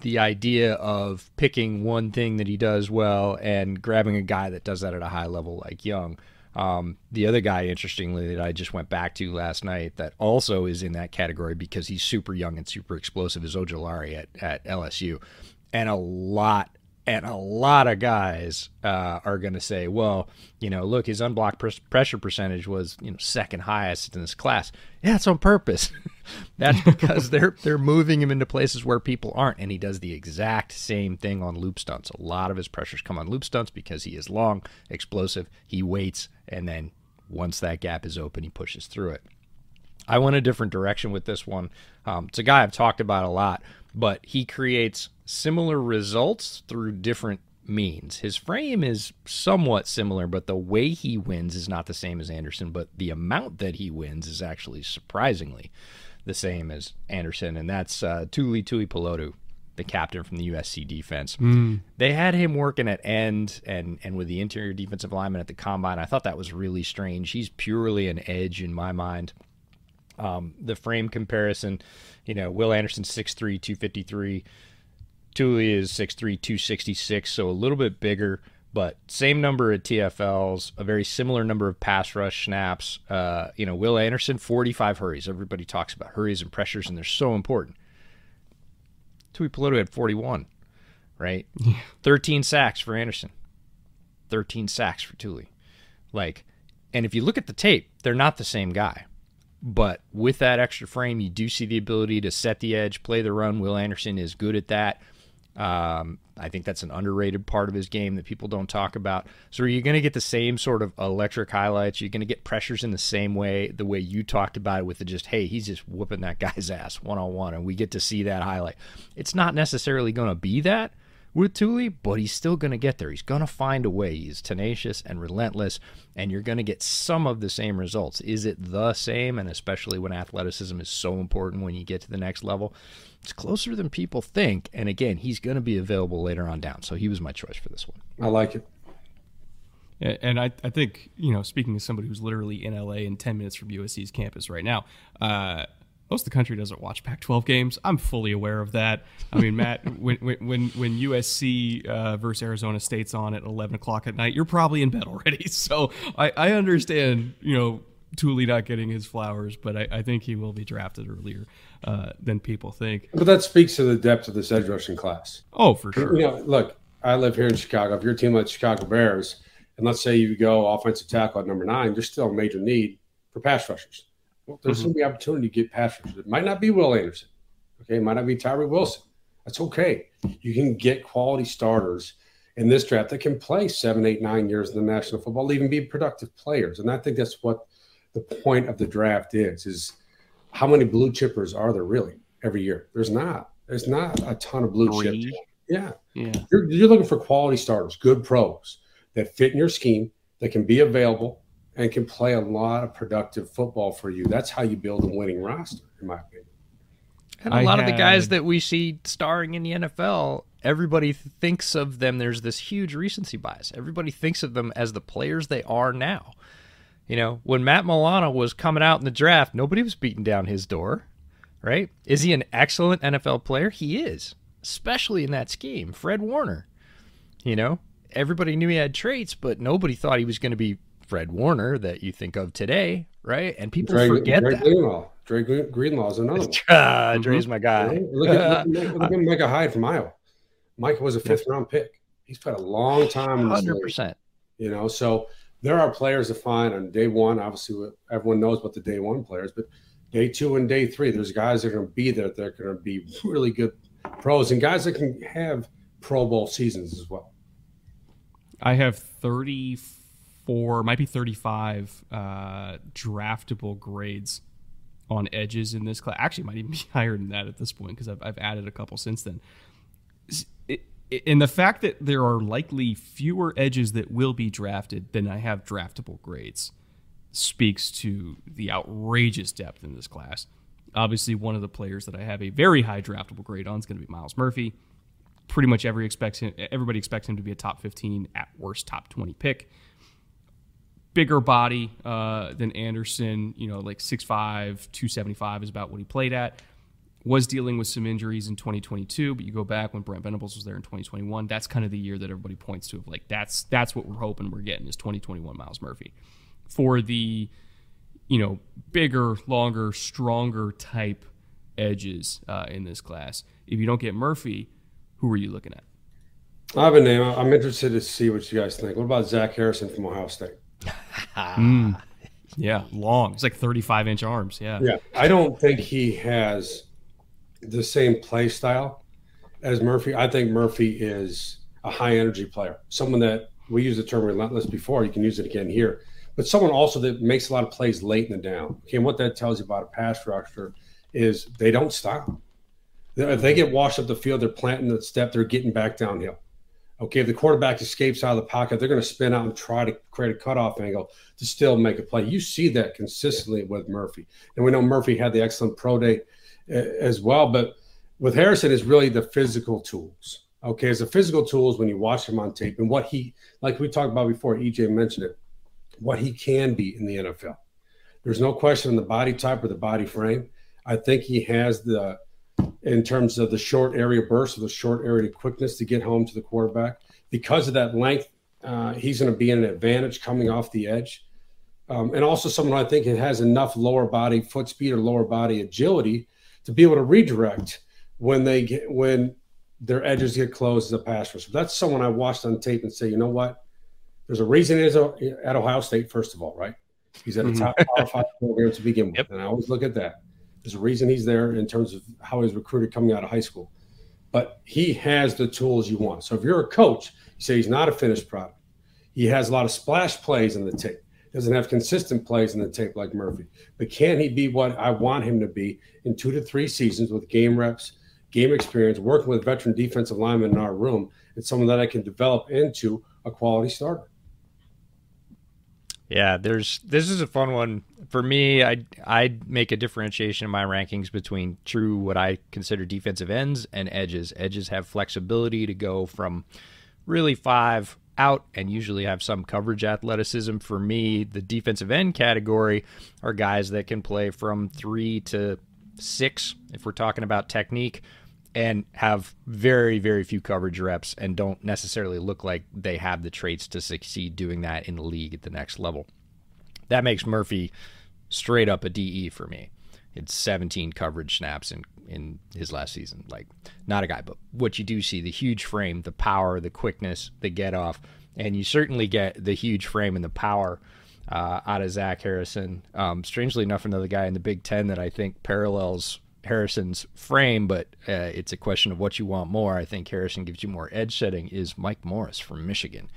the idea of picking one thing that he does well and grabbing a guy that does that at a high level like Young. Um, the other guy, interestingly, that I just went back to last night that also is in that category because he's super young and super explosive is Ojulari at, at LSU. And a lot and a lot of guys uh, are going to say, well, you know, look, his unblocked pr- pressure percentage was, you know, second highest in this class. Yeah, it's on purpose. That's because they're they're moving him into places where people aren't, and he does the exact same thing on loop stunts. A lot of his pressures come on loop stunts because he is long, explosive. He waits, and then once that gap is open, he pushes through it. I went a different direction with this one. Um, it's a guy I've talked about a lot, but he creates similar results through different means. His frame is somewhat similar, but the way he wins is not the same as Anderson, but the amount that he wins is actually surprisingly the same as Anderson, and that's uh, Tuli Tuipulotu, the captain from the USC defense. Mm. They had him working at end and and with the interior defensive lineman at the combine. I thought that was really strange. He's purely an edge in my mind. Um, the frame comparison, you know, Will Anderson 6'3", 253. Tuli is 6'3", 266, so a little bit bigger, but same number of TFLs, a very similar number of pass rush snaps. Uh, you know, Will Anderson, 45 hurries. Everybody talks about hurries and pressures, and they're so important. Tuipulotu had 41, right? Yeah. 13 sacks for Anderson, 13 sacks for Tuli. Like, and if you look at the tape, they're not the same guy. But with that extra frame, you do see the ability to set the edge, play the run. Will Anderson is good at that. Um, I think that's an underrated part of his game that people don't talk about. So are you going to get the same sort of electric highlights? You're going to get pressures in the same way, the way you talked about it with the just, hey, he's just whooping that guy's ass one on one, and we get to see that highlight. It's not necessarily going to be that, with Tuli, but he's still going to get there. He's going to find a way. He's tenacious and relentless, and you're going to get some of the same results. Is it the same? And especially when athleticism is so important when you get to the next level, it's closer than people think. And again, he's going to be available later on down. So he was my choice for this one. I like it. And I, I think, you know, speaking as somebody who's literally in LA and 10 minutes from USC's campus right now, uh, most of the country doesn't watch Pac-12 games. I'm fully aware of that. I mean, Matt, when when when USC uh, versus Arizona State's on at 11 o'clock at night, you're probably in bed already. So I, I understand, you know, Tuli not getting his flowers, but I, I think he will be drafted earlier uh, than people think. But that speaks to the depth of this edge rushing class. Oh, for sure. You know, look, I live here in Chicago. If you're a team like Chicago Bears, and let's say you go offensive tackle at number nine, there's still a major need for pass rushers. Well, there's mm-hmm. going to be opportunity to get pass rushers. It might not be Will Anderson. Okay, it might not be Tyree Wilson. That's okay. You can get quality starters in this draft that can play seven, eight, nine years in the National Football, even be productive players. And I think that's what the point of the draft is: is how many blue chippers are there really every year? There's not. There's not a ton of blue chips. Yeah, yeah. You're, you're looking for quality starters, good pros that fit in your scheme, that can be available, and can play a lot of productive football for you. That's how you build a winning roster, in my opinion. And a I lot had... of the guys that we see starring in the NFL, everybody thinks of them. There's this huge recency bias. Everybody thinks of them as the players they are now. You know, when Matt Milano was coming out in the draft, nobody was beating down his door, right? Is he an excellent NFL player? He is, especially in that scheme. Fred Warner, you know, everybody knew he had traits, but nobody thought he was going to be Fred Warner that you think of today, right? And people Dre, forget Dre that. Greenlaw. Dre Greenlaw is another one. Uh, Dre's my guy. Look at, look, look, look at Micah Hyde from Iowa. Micah was a fifth round pick. He's played a long time. Hundred percent. You know, so there are players to find on day one. Obviously, everyone knows about the day one players, but day two and day three, there's guys that are going to be there. They're going to be really good pros and guys that can have Pro Bowl seasons as well. I have 34, might be 35 uh, draftable grades on edges in this class. Actually, might even be higher than that at this point because I've, I've added a couple since then. And the fact that there are likely fewer edges that will be drafted than I have draftable grades speaks to the outrageous depth in this class. Obviously, one of the players that I have a very high draftable grade on is going to be Myles Murphy pretty much every expects him, everybody expects him to be a top 15 at worst top 20 pick bigger body uh, than anderson you know like 6'5 275 is about what he played at was dealing with some injuries in 2022 but you go back when brent venables was there in 2021 that's kind of the year that everybody points to of like that's that's what we're hoping we're getting is 2021 Myles murphy for the you know bigger longer stronger type edges uh, in this class if you don't get murphy who are you looking at? I have a name. I'm interested to see what you guys think. What about Zach Harrison from Ohio State? Mm. Yeah, long. It's like 35 inch arms. Yeah. Yeah. I don't think he has the same play style as Murphy. I think Murphy is a high energy player, someone that we use the term relentless before. You can use it again here, but someone also that makes a lot of plays late in the down. Okay. And what that tells you about a pass rusher is they don't stop. If they get washed up the field, they're planting the step, they're getting back downhill. Okay, if the quarterback escapes out of the pocket, they're going to spin out and try to create a cutoff angle to still make a play. You see that consistently with Murphy. And we know Murphy had the excellent pro day uh, as well. But with Harrison, is really the physical tools. Okay, it's the physical tools when you watch him on tape and what he, like we talked about before, EJ mentioned it, what he can be in the NFL. There's no question in the body type or the body frame. I think he has the in terms of the short area burst or the short area quickness to get home to the quarterback. Because of that length, uh, he's going to be in an advantage coming off the edge. Um, and also someone I think has enough lower body foot speed or lower body agility to be able to redirect when they get when their edges get closed as a pass rusher. That's someone I watched on tape and say, you know what? There's a reason he's at Ohio State, first of all, right? He's at the mm-hmm. top Five program to begin with, yep. and I always look at that. There's a reason he's there in terms of how he's recruited coming out of high school. But he has the tools you want. So if you're a coach, you say he's not a finished product. He has a lot of splash plays in the tape. Doesn't have consistent plays in the tape like Murphy. But can he be what I want him to be in two to three seasons with game reps, game experience, working with veteran defensive linemen in our room, It's someone that I can develop into a quality starter. Yeah, there's this is a fun one for me. I I make a differentiation in my rankings between true what I consider defensive ends and edges. Edges have flexibility to go from really five out and usually have some coverage athleticism. For me, the defensive end category are guys that can play from three to six if we're talking about technique and have very, very few coverage reps and don't necessarily look like they have the traits to succeed doing that in the league at the next level. That makes Murphy straight up a DE for me. It's 17 coverage snaps in, in his last season. Like, not a guy, but what you do see the huge frame, the power, the quickness, the get off, and you certainly get the huge frame and the power uh, out of Zach Harrison. Um, strangely enough, another guy in the Big Ten that I think parallels Harrison's frame, but uh, it's a question of what you want more. I think Harrison gives you more edge setting. Is Mike Morris from Michigan?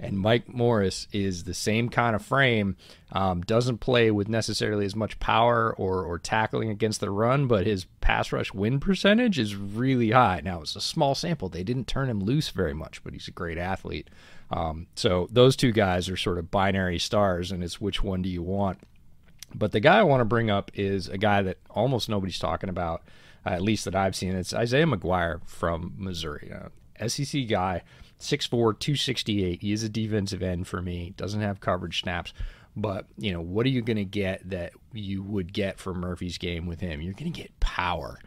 And Mike Morris is the same kind of frame, um, doesn't play with necessarily as much power or, or tackling against the run, but his pass rush win percentage is really high. Now, it's a small sample. They didn't turn him loose very much, but he's a great athlete. Um, so those two guys are sort of binary stars, and it's which one do you want? But the guy I want to bring up is a guy that almost nobody's talking about, uh, at least that I've seen. It's Isaiah McGuire from Missouri, uh, SEC guy, 6'4", 268. He is a defensive end for me. Doesn't have coverage snaps. But, you know, what are you going to get that you would get from Murphy's game with him? You're going to get power.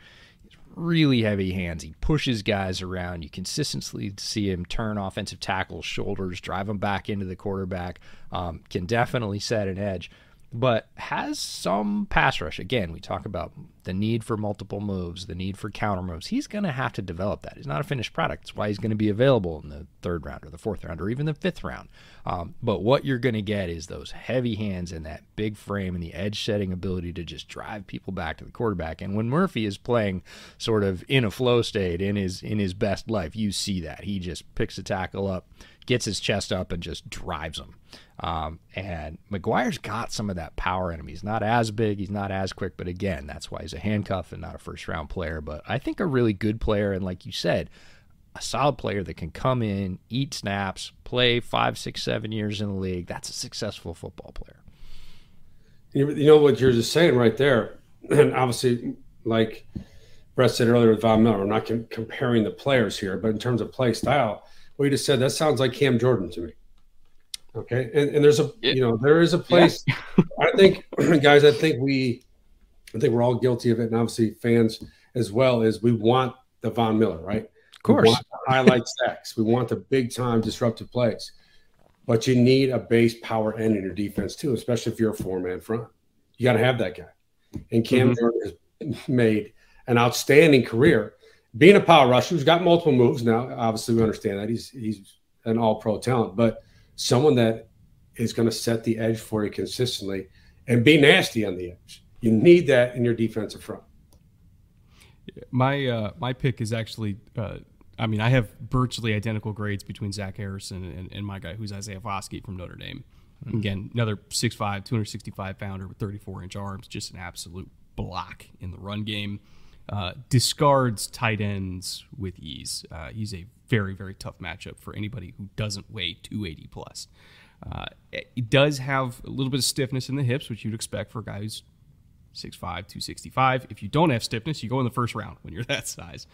He's really heavy hands. He pushes guys around. You consistently see him turn offensive tackles, shoulders, drive them back into the quarterback. Um, can definitely set an edge but has some pass rush. Again, we talk about the need for multiple moves, the need for counter moves. He's going to have to develop that. He's not a finished product. That's why he's going to be available in the third round or the fourth round or even the fifth round. Um, but what you're going to get is those heavy hands and that big frame and the edge setting ability to just drive people back to the quarterback. And when Murphy is playing sort of in a flow state in his in his best life, you see that he just picks a tackle up gets his chest up and just drives them. Um, and McGuire's got some of that power in him. He's not as big, he's not as quick, but again, that's why he's a handcuff and not a first round player. But I think a really good player, and like you said, a solid player that can come in, eat snaps, play five, six, seven years in the league. That's a successful football player. You know what you're just saying right there, and obviously, like Brett said earlier with Von Miller, we're not com- comparing the players here, but in terms of play style, what you just said, that sounds like Cam Jordan to me. Okay. And, and there's a, you know, there is a place, yeah. I think, guys, I think we, I think we're all guilty of it. And obviously fans as well is we want the Von Miller, right? Of course. We want the highlight stacks. We want the big time disruptive plays. But you need a base power end in your defense too, especially if you're a four man front. You got to have that guy. And Cam mm-hmm. Jordan has made an outstanding career being a power rusher who's got multiple moves now. Obviously, we understand that he's he's an all pro talent, but someone that is going to set the edge for you consistently and be nasty on the edge. You need that in your defensive front. My uh, my pick is actually. Uh, I mean, I have virtually identical grades between Zach Harrison and, and my guy, who's Isaiah Foskey from Notre Dame. Mm-hmm. Again, another 6'5", 265 pounder with 34 inch arms, just an absolute block in the run game uh, discards tight ends with ease. Uh, he's a very, very tough matchup for anybody who doesn't weigh 280 plus. Uh, does have a little bit of stiffness in the hips, which you'd expect for a guy who's 6'5, 265. If you don't have stiffness, you go in the first round when you're that size.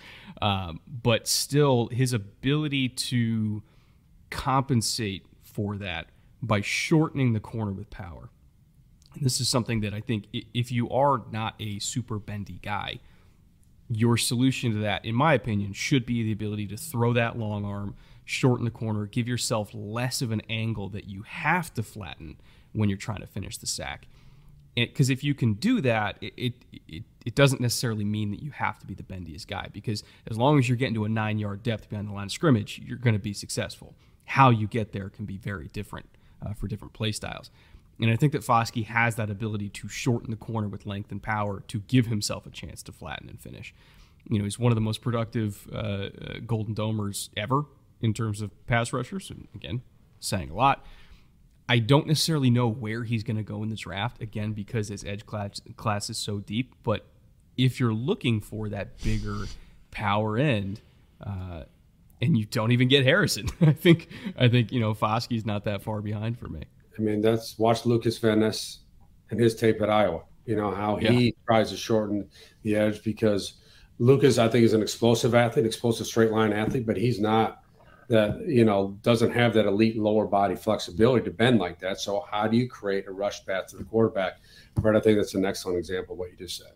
Um, but still, his ability to compensate for that by shortening the corner with power. And this is something that I think if you are not a super bendy guy, your solution to that, in my opinion, should be the ability to throw that long arm, shorten the corner, give yourself less of an angle that you have to flatten when you're trying to finish the sack. Because if you can do that, it, it, it, it, doesn't necessarily mean that you have to be the bendiest guy. Because as long as you're getting to a nine yard depth behind the line of scrimmage, you're going to be successful. How you get there can be very different uh, for different play styles. And I think that Foskey has that ability to shorten the corner with length and power to give himself a chance to flatten and finish. You know, he's one of the most productive uh, uh, Golden Domers ever in terms of pass rushers. And again, saying a lot. I don't necessarily know where he's going to go in the draft, again, because his edge class, class is so deep. But if you're looking for that bigger power end, uh, and you don't even get Harrison. I think I think you know Foskey's not that far behind for me. I mean, that's watch Lucas Van Ness and his tape at Iowa. You know how yeah. he tries to shorten the edge because Lucas, I think, is an explosive athlete, explosive straight line athlete, but he's not that you know doesn't have that elite lower body flexibility to bend like that. So how do you create a rush path to the quarterback? But I think that's an excellent example of what you just said.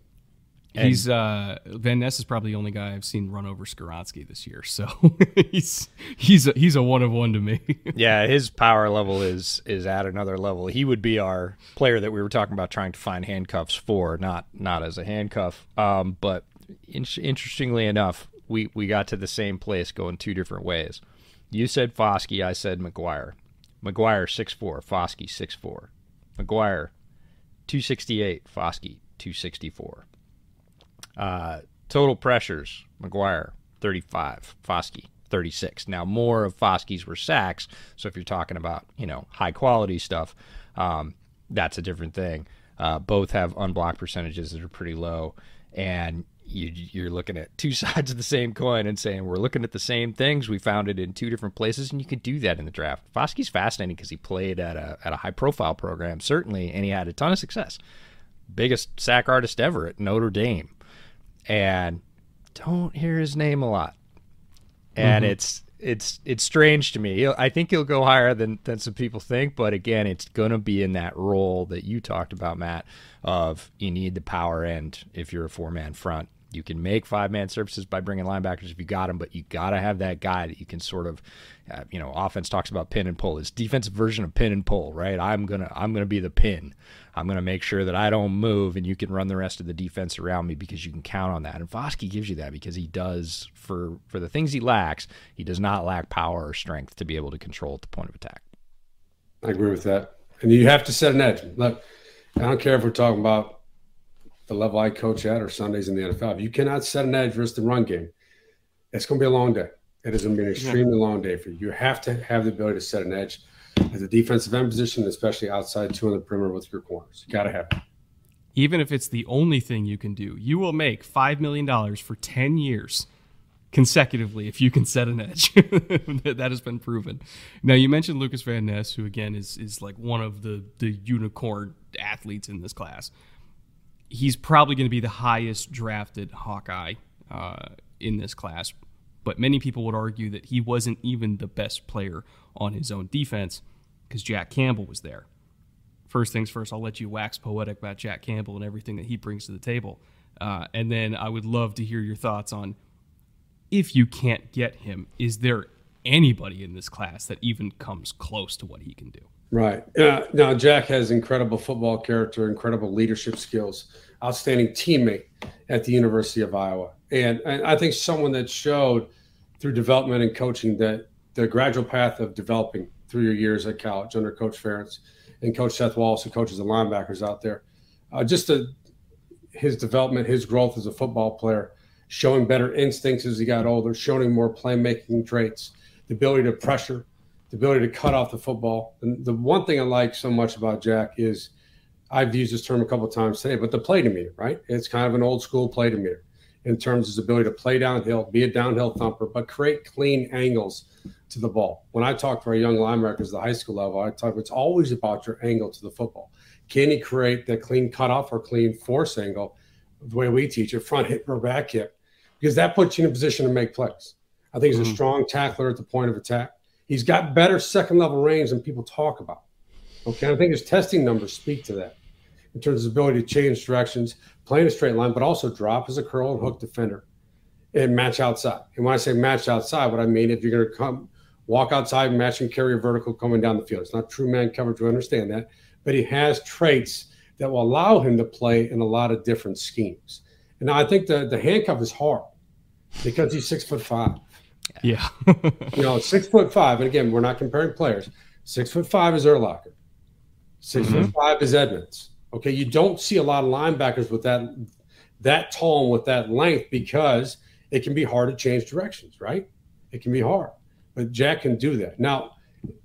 And he's uh, Van Ness is probably the only guy I've seen run over Skoronski this year, so he's he's a, he's a one of one to me. yeah, his power level is is at another level. He would be our player that we were talking about trying to find handcuffs for, not not as a handcuff. Um, but in- interestingly enough, we we got to the same place going two different ways. You said Foskey, I said McGuire. McGuire six four, Foskey six four. McGuire two sixty eight, Foskey two sixty four. Uh, total pressures, McGuire, 35. Foskey, 36. Now, more of Foskey's were sacks. So if you're talking about, you know, high quality stuff, um, that's a different thing. Uh, both have unblocked percentages that are pretty low. And you, are looking at two sides of the same coin and saying, we're looking at the same things. We found it in two different places, and you can do that in the draft. Foskey's fascinating because he played at a, at a high profile program, certainly, and he had a ton of success. Biggest sack artist ever at Notre Dame and don't hear his name a lot. And mm-hmm. it's it's it's strange to me. I think he'll go higher than than some people think, but again, it's gonna be in that role that you talked about, Matt. Of you need the power end if you're a four man front. You can make five man services by bringing linebackers if you got them, but you got to have that guy that you can sort of, uh, you know, offense talks about pin and pull. It's defensive version of pin and pull, right? I'm gonna I'm gonna be the pin. I'm gonna make sure that I don't move, and you can run the rest of the defense around me because you can count on that. And Foskey gives you that because he does for for the things he lacks, he does not lack power or strength to be able to control at the point of attack. I agree with that, and you have to set an edge. Look, I don't care if we're talking about the level I coach at or Sundays in the NFL. If you cannot set an edge versus the run game, it's going to be a long day. It is going to be an extremely yeah. long day for you. You have to have the ability to set an edge as a defensive end position, especially outside two on the perimeter with your corners. You got to have it. Even if it's the only thing you can do, you will make $5 million for 10 years consecutively if you can set an edge. that has been proven. Now you mentioned Lucas Van Ness, who again is is like one of the the unicorn athletes in this class he's probably going to be the highest drafted Hawkeye uh, in this class. But many people would argue that he wasn't even the best player on his own defense because Jack Campbell was there. First things first, I'll let you wax poetic about Jack Campbell and everything that he brings to the table. Uh, and then I would love to hear your thoughts on if you can't get him, is there anybody in this class that even comes close to what he can do? Right. Uh, now, Jack has incredible football character, incredible leadership skills, outstanding teammate at the University of Iowa. And, and I think someone that showed through development and coaching that the gradual path of developing through your years at college under Coach Ferentz and Coach Seth Wallace, who coaches the linebackers out there, uh, just a, his development, his growth as a football player, showing better instincts as he got older, showing more playmaking traits, the ability to pressure the ability to cut off the football. And the one thing I like so much about Jack is I've used this term a couple times today, but the play to meter, right? It's kind of an old school play to meter in terms of his ability to play downhill, be a downhill thumper, but create clean angles to the ball. When I talk to our young linebackers at the high school level, I talk it's always about your angle to the football. Can he create that clean cutoff or clean force angle the way we teach it, front hip or back hip? Because that puts you in a position to make plays. I think he's mm-hmm. a strong tackler at the point of attack. He's got better second level range than people talk about. Okay. I think his testing numbers speak to that in terms of ability to change directions, play in a straight line, but also drop as a curl and hook defender and match outside. And when I say match outside, what I mean, if you're going to come walk outside, match and carry a vertical coming down the field, it's not true man coverage. We understand that, but he has traits that will allow him to play in a lot of different schemes. And now I think the, the handcuff is hard because he's six foot five. Yeah. you know, six foot five. And again, we're not comparing players. Six foot five is Urlacher. 6 mm-hmm. foot five is Edmunds. Okay. You don't see a lot of linebackers with that that tall and with that length because it can be hard to change directions, right? It can be hard. But Jack can do that. Now,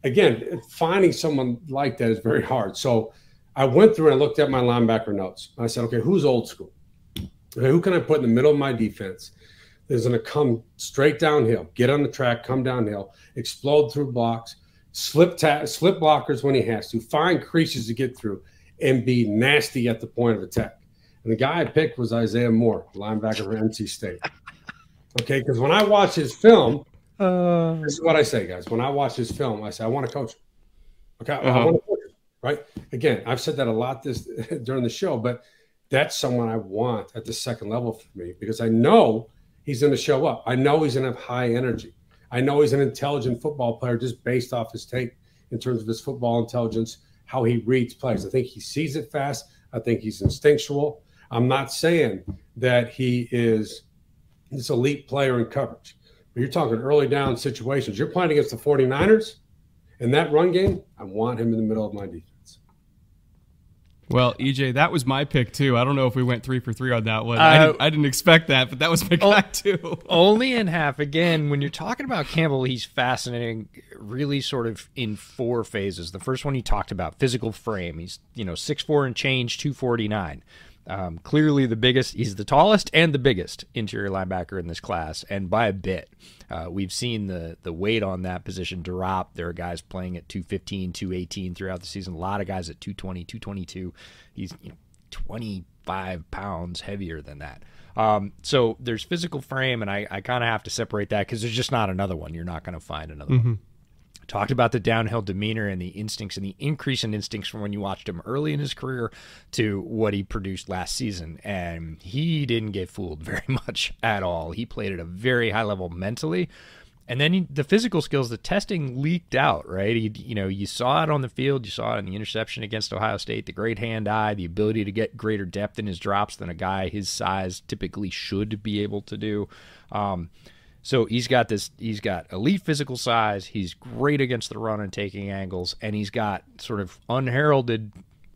again, finding someone like that is very hard. So I went through and I looked at my linebacker notes. I said, okay, who's old school? Okay, who can I put in the middle of my defense is going to come straight downhill, get on the track, come downhill, explode through blocks, slip ta- slip blockers when he has to, find creases to get through, and be nasty at the point of attack. And the guy I picked was Isaiah Moore, linebacker for NC State. Okay, because when I watch his film, uh, this is what I say, guys. When I watch his film, I say I want to coach him. Okay, uh-huh. I want to coach him. Right? Again, I've said that a lot this during the show, but that's someone I want at the second level for me because I know he's going to show up. I know he's going to have high energy. I know he's an intelligent football player just based off his tape in terms of his football intelligence, how he reads plays. I think he sees it fast. I think he's instinctual. I'm not saying that he is this elite player in coverage, but you're talking early down situations. You're playing against the 49ers in that run game. I want him in the middle of my defense. Well, EJ, that was my pick too. I don't know if we went three for three on that one. Uh, I, didn't, I, didn't, expect that, but that was my guy too. only in half. Again, when you're talking about Campbell, he's fascinating. Really, sort of in four phases. The first one you talked about, physical frame. He's you know six four and change, two forty nine. Um, clearly the biggest. He's the tallest and the biggest interior linebacker in this class, and by a bit. Uh, we've seen the the weight on that position drop. There are guys playing at 215, 218 throughout the season. A lot of guys at 220, 222. He's you know 25 pounds heavier than that. Um, so there's physical frame, and I, I kind of have to separate that because there's just not another one. You're not going to find another mm-hmm. one talked about the downhill demeanor and the instincts and the increase in instincts from when you watched him early in his career to what he produced last season. And he didn't get fooled very much at all. He played at a very high level mentally. And then he, the physical skills, the testing leaked out, right? He, you know, you saw it on the field, you saw it in the interception against Ohio State, the great hand eye, the ability to get greater depth in his drops than a guy his size typically should be able to do. Um, so he's got this. He's got elite physical size. He's great against the run and taking angles, and he's got sort of unheralded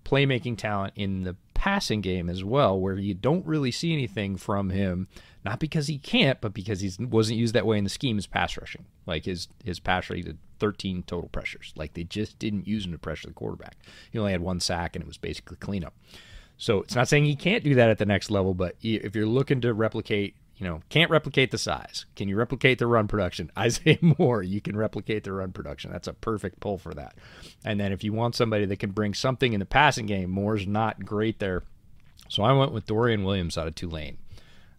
playmaking talent in the passing game as well, where you don't really see anything from him. Not because he can't, but because he wasn't used that way in the scheme as pass rushing. Like his his pass rate 13 total pressures. Like they just didn't use him to pressure the quarterback. He only had one sack, and it was basically cleanup. So it's not saying he can't do that at the next level, but if you're looking to replicate you know, can't replicate the size. Can you replicate the run production? Isaiah Moore, you can replicate the run production. That's a perfect pull for that. And then if you want somebody that can bring something in the passing game, Moore's not great there. So I went with Dorian Williams out of Tulane.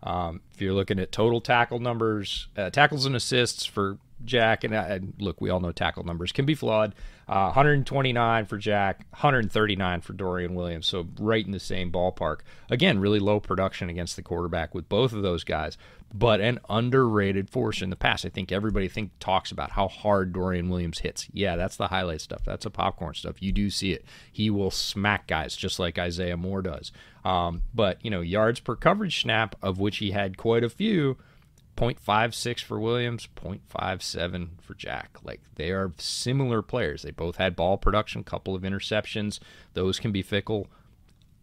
Um, if you're looking at total tackle numbers, uh, tackles and assists for Jack, and, uh, and, look, we all know tackle numbers can be flawed. Uh, 129 for Jack, 139 for Dorian Williams, so right in the same ballpark. Again, really low production against the quarterback with both of those guys, but an underrated force in the past. I think everybody think talks about how hard Dorian Williams hits. Yeah, that's the highlight stuff. That's the popcorn stuff. You do see it. He will smack guys just like Isaiah Moore does. Um, but you know, yards per coverage snap, of which he had quite a few 0.56 for Williams, 0.57 for Jack. Like they are similar players. They both had ball production, couple of interceptions. Those can be fickle.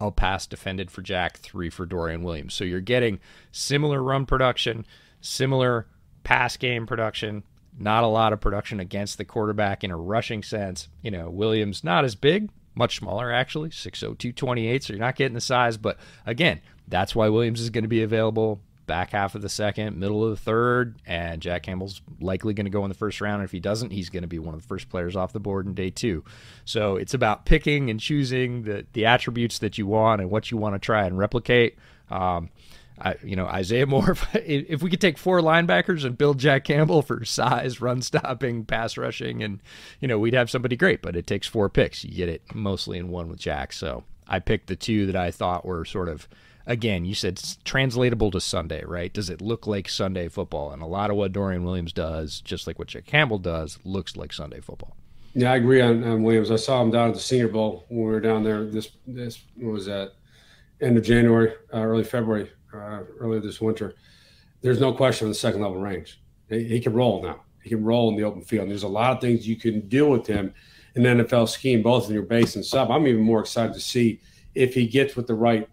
I'll pass defended for Jack, three for Dorian Williams. So you're getting similar run production, similar pass game production, not a lot of production against the quarterback in a rushing sense. You know, Williams not as big, much smaller actually, 6'0, 228, so you're not getting the size. But again, that's why Williams is going to be available back half of the second, middle of the third, and Jack Campbell's likely going to go in the first round. And if he doesn't, he's going to be one of the first players off the board in day two. So it's about picking and choosing the the attributes that you want and what you want to try and replicate. Um, I, you know, Isaiah Moore, if, if, we could take four linebackers and build Jack Campbell for size, run stopping, pass rushing, and, you know, we'd have somebody great, but it takes four picks. You get it mostly in one with Jack. So I picked the two that I thought were sort of again, you said it's translatable to Sunday, right? Does it look like Sunday football? And a lot of what Dorian Williams does, just like what Jack Campbell does, looks like Sunday football. Yeah, I agree on, on Williams. I saw him down at the Senior Bowl when we were down there. This this was that end of January, uh, early February, uh, earlier this winter. There's no question on the second level range. He, he, can roll now. He can roll in the open field. And there's a lot of things you can do with him in the NFL scheme, both in your base and sub. I'm even more excited to see if he gets with the right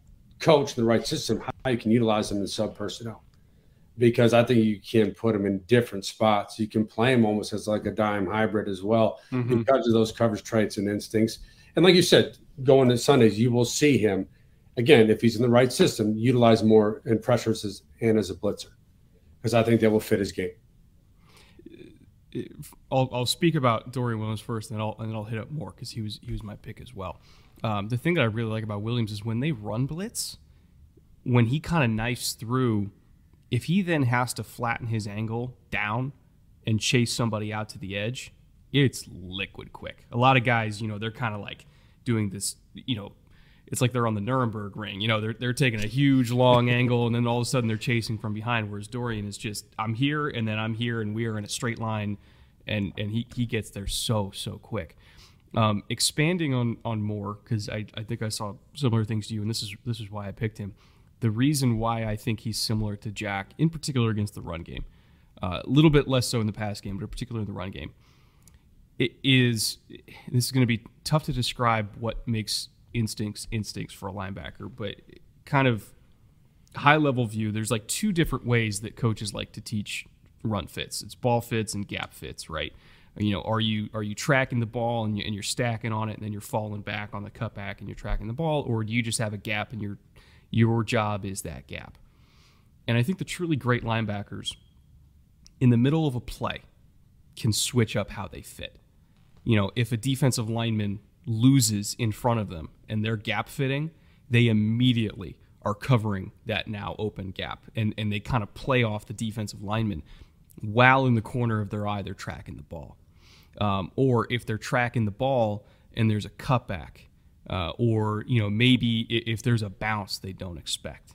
coach the right system, how you can utilize them in sub personnel. Because I think you can put them in different spots. You can play them almost as like a dime hybrid as well mm-hmm. because of those coverage traits and instincts. And like you said, going to Sundays, you will see him again if he's in the right system, utilize more in pressures as, and as a blitzer. because I think that will fit his game. I'll, I'll speak about Dorian Williams first, and then I'll and then I'll hit up more because he was he was my pick as well. Um, the thing that I really like about Williams is when they run blitz, when he kind of knifes through, if he then has to flatten his angle down and chase somebody out to the edge, it's liquid quick. A lot of guys, you know, they're kind of like doing this, you know, it's like they're on the Nürburgring. You know, they're, they're taking a huge long angle and then all of a sudden they're chasing from behind. Whereas Dorian is just, I'm here and then I'm here and we are in a straight line and, and he, he gets there so, so quick. Um, expanding on, on more, because I, I think I saw similar things to you, and this is this is why I picked him. The reason why I think he's similar to Jack, in particular against the run game, uh, a little bit less so in the pass game, but particularly in the run game, it is this is going to be tough to describe what makes instincts instincts for a linebacker, but kind of high level view, there's like two different ways that coaches like to teach run fits. It's ball fits and gap fits, right? You know, are you are you tracking the ball and, you, and you're stacking on it and then you're falling back on the cutback and you're tracking the ball, or do you just have a gap and your your job is that gap? And I think the truly great linebackers in the middle of a play can switch up how they fit. You know, if a defensive lineman loses in front of them and they're gap fitting, they immediately are covering that now open gap and, and they kind of play off the defensive lineman while in the corner of their eye they're tracking the ball. Um, or if they're tracking the ball and there's a cutback, uh, or you know maybe if there's a bounce they don't expect,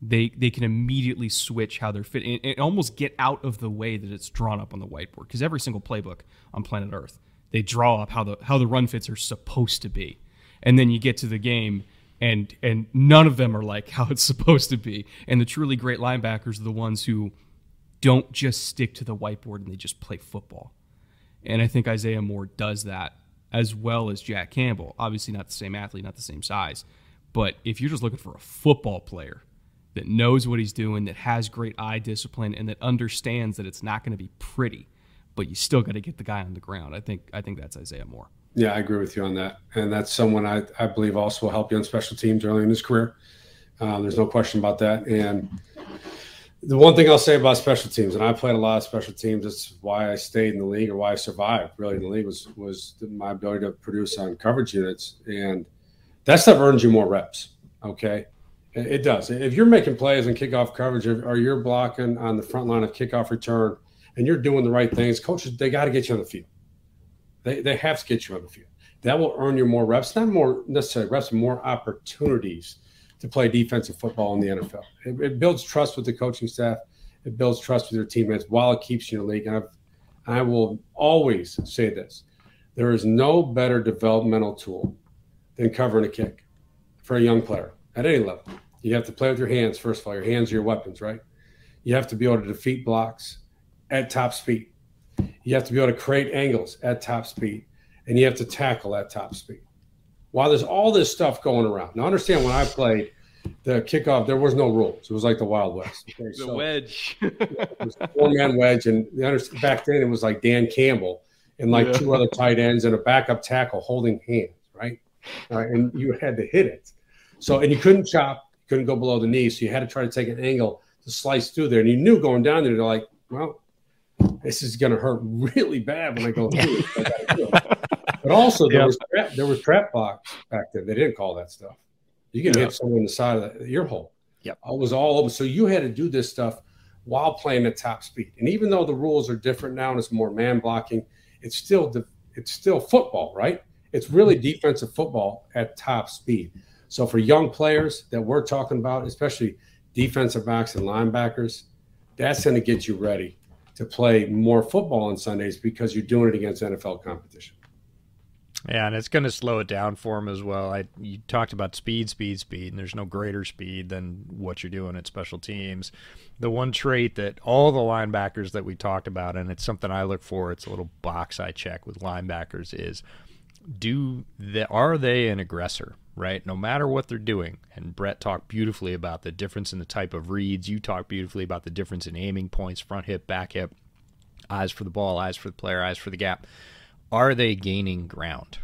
they they can immediately switch how they're fit and, and almost get out of the way that it's drawn up on the whiteboard. Because every single playbook on planet Earth they draw up how the how the run fits are supposed to be, and then you get to the game and and none of them are like how it's supposed to be. And the truly great linebackers are the ones who don't just stick to the whiteboard and they just play football. And I think Isaiah Moore does that as well as Jack Campbell. Obviously, not the same athlete, not the same size. But if you're just looking for a football player that knows what he's doing, that has great eye discipline, and that understands that it's not going to be pretty, but you still got to get the guy on the ground. I think I think that's Isaiah Moore. Yeah, I agree with you on that, and that's someone I, I believe also will help you on special teams early in his career. Um, there's no question about that. And the one thing I'll say about special teams, and I played a lot of special teams. That's why I stayed in the league or why I survived really in the league was was my ability to produce on coverage units, and that stuff earns you more reps. Okay, it does. If you're making plays in kickoff coverage, or you're blocking on the front line of kickoff return, and you're doing the right things, coaches they got to get you on the field. They they have to get you on the field. That will earn you more reps, not more necessarily reps, more opportunities to play defensive football in the NFL. It, it, builds trust with the coaching staff. It builds trust with your teammates while it keeps you in the league. And I've, I will always say this: there is no better developmental tool than covering a kick for a young player at any level. You have to play with your hands first of all. Your hands are your weapons, right? You have to be able to defeat blocks at top speed. You have to be able to create angles at top speed, and you have to tackle at top speed. While there's all this stuff going around, now understand when I played the kickoff, there was no rules. It was like the Wild West. Okay, the so wedge, four man wedge, and back then it was like Dan Campbell and like yeah. two other tight ends and a backup tackle holding hands, right? and you had to hit it. So and you couldn't chop, you couldn't go below the knee, so you had to try to take an angle to slice through there. And you knew going down there, they're like, well, this is going to hurt really bad when I go through it. but also there yep. was trap, there was trap box back then. They didn't call that stuff. You can yep. hit someone in the side of the ear hole. Yeah, it was all over. So you had to do this stuff while playing at top speed. And even though the rules are different now and it's more man blocking, it's still the it's still football, right? It's really mm-hmm. defensive football at top speed. So for young players that we're talking about, especially defensive backs and linebackers, that's going to get you ready to play more football on Sundays because you're doing it against NFL competition. Yeah, and it's going to slow it down for him as well. I you talked about speed, speed, speed, and there's no greater speed than what you're doing at special teams. The one trait that all the linebackers that we talked about, and it's something I look for, it's a little box I check with linebackers is do they are they an aggressor? right? No matter what they're doing. And Brett talked beautifully about the difference in the type of reads. You talked beautifully about the difference in aiming points, front hip, back hip, eyes for the ball, eyes for the player, eyes for the gap. Are they gaining ground?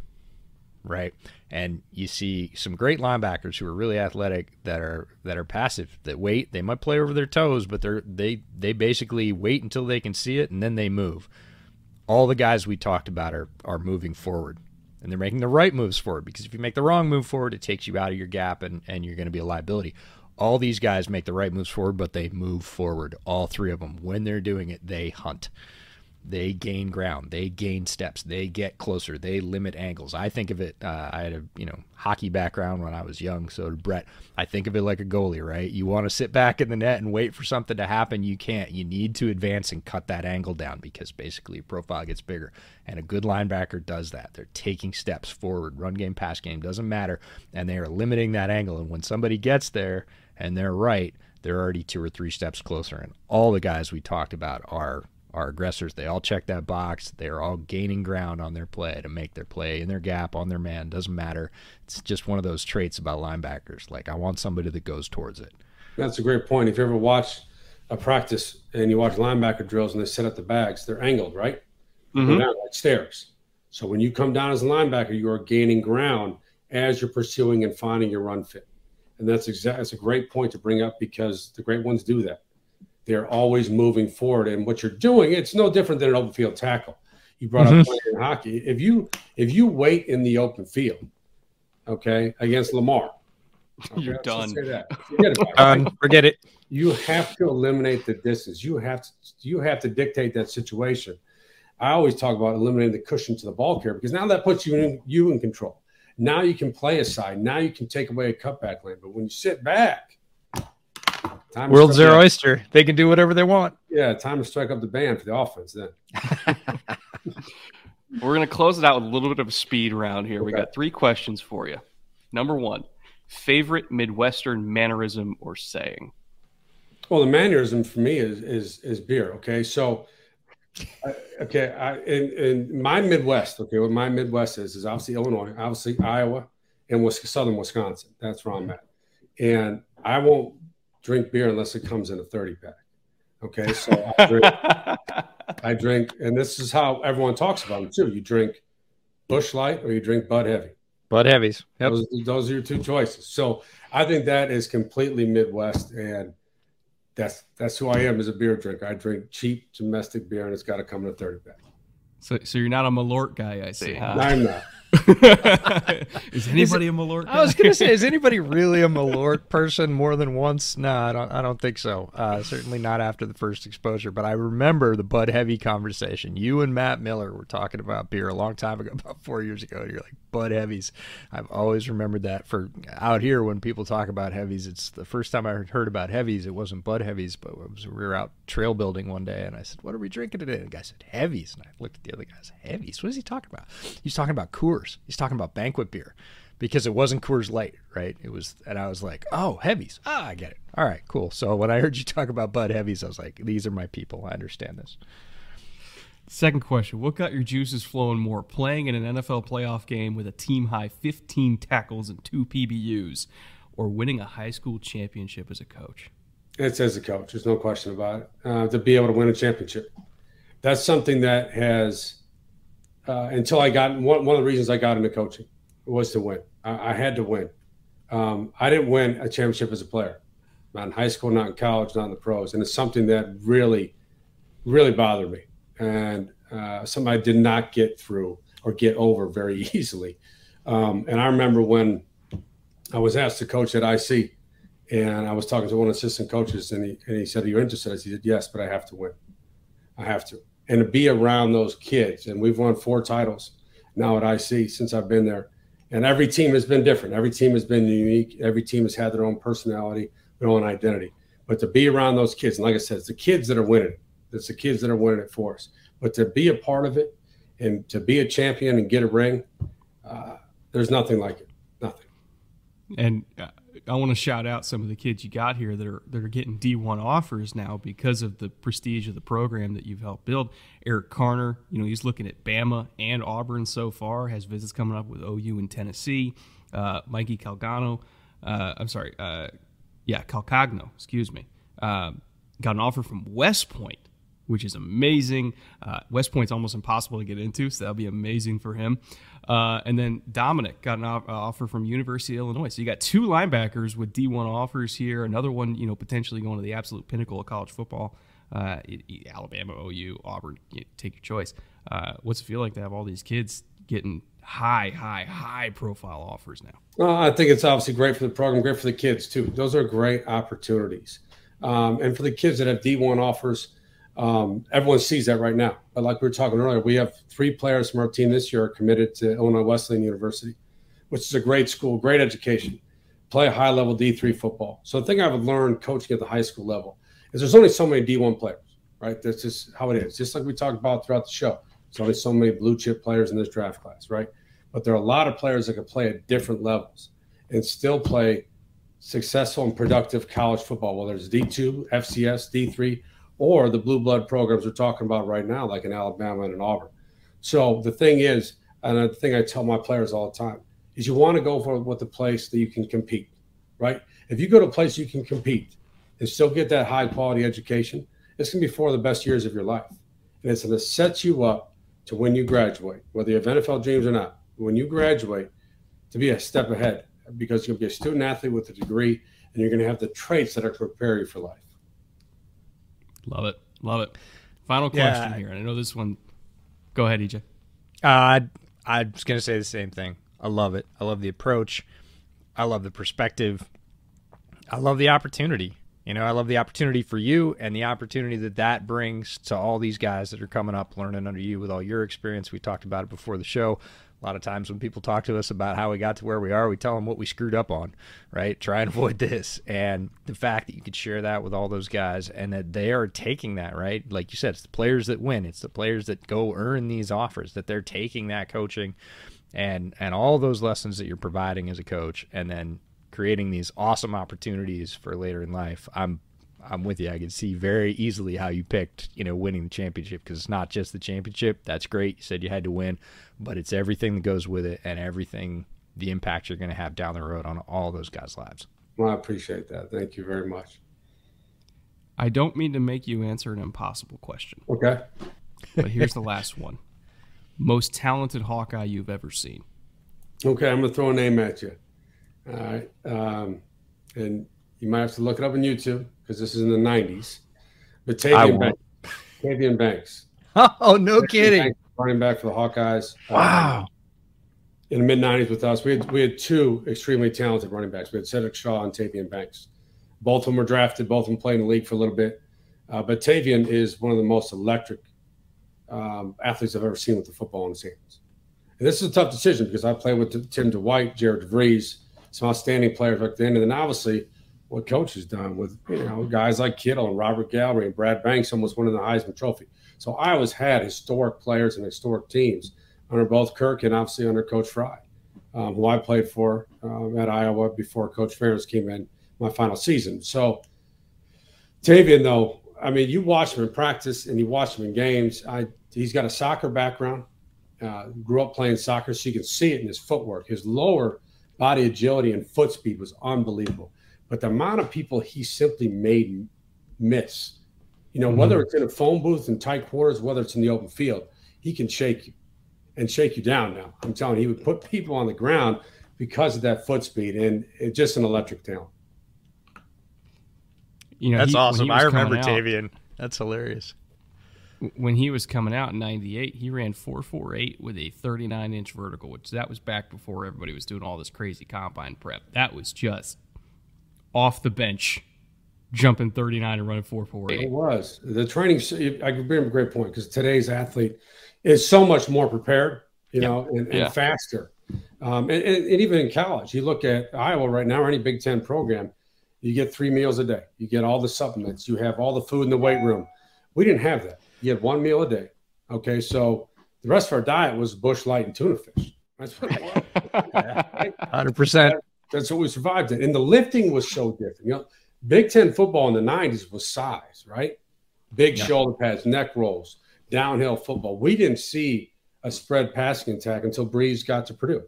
right? And you see some great linebackers who are really athletic that are that are passive, that wait. They might play over their toes, but they're they they basically wait until they can see it and then they move. All the guys we talked about are are moving forward. And they're making the right moves forward because if you make the wrong move forward, it takes you out of your gap and, and you're going to be a liability. All these guys make the right moves forward, but they move forward. All three of them. When they're doing it, they hunt they gain ground, they gain steps, they get closer, they limit angles. I think of it. Uh, I had a you know hockey background when I was young, so did Brett. I think of it like a goalie, right? You want to sit back in the net and wait for something to happen. You can't. You need to advance and cut that angle down because basically your profile gets bigger. And a good linebacker does that. They're taking steps forward. Run game, pass game doesn't matter, and they are limiting that angle. And when somebody gets there and they're right, they're already two or three steps closer. And all the guys we talked about are are aggressors. They all check that box. They're all gaining ground on their play to make their play in their gap on their man. Doesn't matter. It's just one of those traits about linebackers. Like I want somebody that goes towards it. That's a great point. If you ever watch a practice and you watch linebacker drills and they set up the bags, they're angled, right? Mm-hmm. Down like stairs. So when you come down as a linebacker, you are gaining ground as you're pursuing and finding your run fit. And that's exactly that's a great point to bring up because the great ones do that. They're always moving forward. And what you're doing, it's no different than an open field tackle. You brought mm-hmm. up playing hockey. If you if you wait in the open field, okay, against Lamar, okay, you're done. Forget, it, forget it. You have to eliminate the distance. You have to you have to dictate that situation. I always talk about eliminating the cushion to the ball carrier because now that puts you in you in control. Now you can play aside. Now you can take away a cutback lane. But when you sit back, Time World's their oyster. They can do whatever they want. Yeah, time to strike up the band for the offense then. We're going to close it out with a little bit of a speed round here. Okay. We got three questions for you. Number one, favorite Midwestern mannerism or saying? Well, the mannerism for me is is is beer. Okay, so okay, I, in, in my Midwest, okay, what my Midwest is is obviously Illinois, obviously Iowa, and southern Wisconsin. That's where I'm at, and I won't drink beer unless it comes in a 30 pack. Okay. So I drink, I drink, and this is how everyone talks about them too. You drink Busch Light or you drink Bud Heavy. Bud Heavies. Yep. Those, those are your two choices. So I think that is completely Midwest. And that's that's who I am as a beer drinker. I drink cheap domestic beer and it's got to come in a 30 pack. So, so you're not a Malort guy, I see. Huh? I'm not. is anybody is, a Malort? Guy? I was going to say, is anybody really a Malort person more than once? No, I don't. I don't think so. Uh, certainly not after the first exposure. But I remember the Bud Heavy conversation. You and Matt Miller were talking about beer a long time ago, about four years ago. And you're like Bud Heavies. I've always remembered that. For out here, when people talk about heavies, it's the first time I heard about heavies. It wasn't Bud Heavies, but was, we were out trail building one day, and I said, "What are we drinking today?" And the guy said, "Heavies." And I looked at the other guys, "Heavies? What is he talking about?" He's talking about Coors. Coors. He's talking about banquet beer because it wasn't Coors Light, right? It was, and I was like, oh, heavies. Ah, I get it. All right, cool. So when I heard you talk about Bud Heavies, I was like, these are my people. I understand this. Second question What got your juices flowing more? Playing in an NFL playoff game with a team high 15 tackles and two PBUs, or winning a high school championship as a coach? It's as a coach. There's no question about it. Uh, to be able to win a championship. That's something that has uh, until I got one, one of the reasons I got into coaching was to win. I, I had to win. Um, I didn't win a championship as a player, not in high school, not in college, not in the pros, and it's something that really, really bothered me, and uh, something I did not get through or get over very easily. Um, and I remember when I was asked to coach at IC, and I was talking to one assistant coaches, and he and he said, "Are you interested?" I said, "Yes, but I have to win. I have to." And to be around those kids. And we've won four titles now at IC since I've been there. And every team has been different. Every team has been unique. Every team has had their own personality, their own identity. But to be around those kids, and like I said, it's the kids that are winning. It's the kids that are winning it for us. But to be a part of it and to be a champion and get a ring, uh, there's nothing like it. Nothing. And uh, I want to shout out some of the kids you got here that are that are getting D1 offers now because of the prestige of the program that you've helped build. Eric Carner, you know, he's looking at Bama and Auburn so far. Has visits coming up with OU and Tennessee. Uh, Mikey Calgano, uh, I'm sorry, uh, yeah, Calcagno, excuse me, uh, got an offer from West Point which is amazing. Uh, West Point's almost impossible to get into, so that'll be amazing for him. Uh, and then Dominic got an offer from University of Illinois. So you got two linebackers with D1 offers here. Another one, you know, potentially going to the absolute pinnacle of college football. Uh, Alabama, OU, Auburn, take your choice. Uh, what's it feel like to have all these kids getting high, high, high profile offers now? Well, I think it's obviously great for the program, great for the kids too. Those are great opportunities. Um, and for the kids that have D1 offers, um, everyone sees that right now. But like we were talking earlier, we have three players from our team this year committed to Illinois Wesleyan University, which is a great school, great education, play high level D3 football. So the thing I've learned coaching at the high school level is there's only so many D1 players, right? That's just how it is. Just like we talked about throughout the show. There's only so many blue chip players in this draft class, right? But there are a lot of players that can play at different levels and still play successful and productive college football, whether it's D2, FCS, D3, or the blue blood programs we're talking about right now, like in Alabama and in Auburn. So the thing is, and the thing I tell my players all the time is you want to go for with the place that you can compete, right? If you go to a place you can compete and still get that high quality education, it's going to be four of the best years of your life. And it's going to set you up to when you graduate, whether you have NFL dreams or not, when you graduate, to be a step ahead because you'll be a student athlete with a degree and you're going to have the traits that are prepare you for life. Love it. Love it. Final question yeah. here. And I know this one. Go ahead, EJ. Uh, I was going to say the same thing. I love it. I love the approach. I love the perspective. I love the opportunity. You know, I love the opportunity for you and the opportunity that that brings to all these guys that are coming up learning under you with all your experience. We talked about it before the show. A lot of times when people talk to us about how we got to where we are, we tell them what we screwed up on, right? Try and avoid this. And the fact that you could share that with all those guys and that they are taking that, right? Like you said, it's the players that win. It's the players that go earn these offers, that they're taking that coaching and and all those lessons that you're providing as a coach and then creating these awesome opportunities for later in life. I'm I'm with you. I can see very easily how you picked, you know, winning the championship because it's not just the championship. That's great. You said you had to win, but it's everything that goes with it and everything, the impact you're going to have down the road on all those guys' lives. Well, I appreciate that. Thank you very much. I don't mean to make you answer an impossible question. Okay. But here's the last one most talented Hawkeye you've ever seen. Okay. I'm going to throw a name at you. All right. Um, and you might have to look it up on YouTube because this is in the 90s. But Tavian Banks. Tavian Banks. Oh, no Tavian kidding. Banks, running back for the Hawkeyes. Wow. Um, in the mid 90s with us, we had, we had two extremely talented running backs. We had Sedrick Shaw and Tavian Banks. Both of them were drafted, both of them played in the league for a little bit. Uh, but Tavian is one of the most electric um, athletes I've ever seen with the football in his hands. And this is a tough decision because I played with Tim Dwight, Jared DeVries, some outstanding players back then. And then obviously what coach has done with you know guys like Kittle and Robert Gallery and Brad Banks almost winning the Heisman Trophy. So I always had historic players and historic teams under both Kirk and obviously under Coach Fry, um, who I played for um, at Iowa before Coach Ferentz came in my final season. So Tavian, though, I mean, you watch him in practice and you watch him in games. I he's got a soccer background. Uh, grew up playing soccer, so you can see it in his footwork. His lower body agility and foot speed was unbelievable. But the amount of people he simply made miss, you know, mm-hmm. whether it's in a phone booth in tight quarters, whether it's in the open field, he can shake you and shake you down now. I'm telling you, he would put people on the ground because of that foot speed and it's just an electric talent. You know, that's he, awesome. I remember Tavian. That's hilarious when he was coming out in 98 he ran 448 with a 39 inch vertical which that was back before everybody was doing all this crazy combine prep that was just off the bench jumping 39 and running 448 it was the training i bring a great point because today's athlete is so much more prepared you yeah. know and, and yeah. faster um, and, and, and even in college you look at iowa right now or any big ten program you get three meals a day you get all the supplements you have all the food in the weight room we didn't have that you had one meal a day. Okay, so the rest of our diet was Busch Light and tuna fish. That's what it was. Hundred percent. That's what we survived it. And the lifting was so different. You know, Big Ten football in the '90s was size, right? Big yeah. shoulder pads, neck rolls, downhill football. We didn't see a spread passing attack until Brees got to Purdue,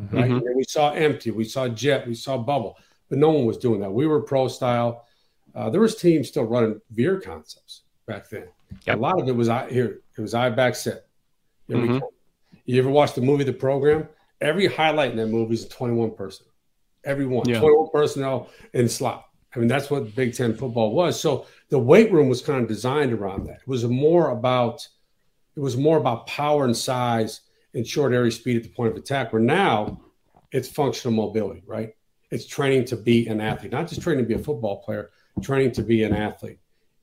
mm-hmm. right? And we saw empty, we saw jet, we saw bubble, but no one was doing that. We were pro style. Uh, there was teams still running veer concepts back then. Yep. A lot of it was I here. It was I back set. Mm-hmm. You ever watch the movie The Program? Every highlight in that movie is a 21 person. Everyone, yeah. 21 personnel in slot. I mean, that's what Big Ten football was. So the weight room was kind of designed around that. It was more about it was more about power and size and short area speed at the point of attack. Where now it's functional mobility, right? It's training to be an athlete, not just training to be a football player, training to be an athlete.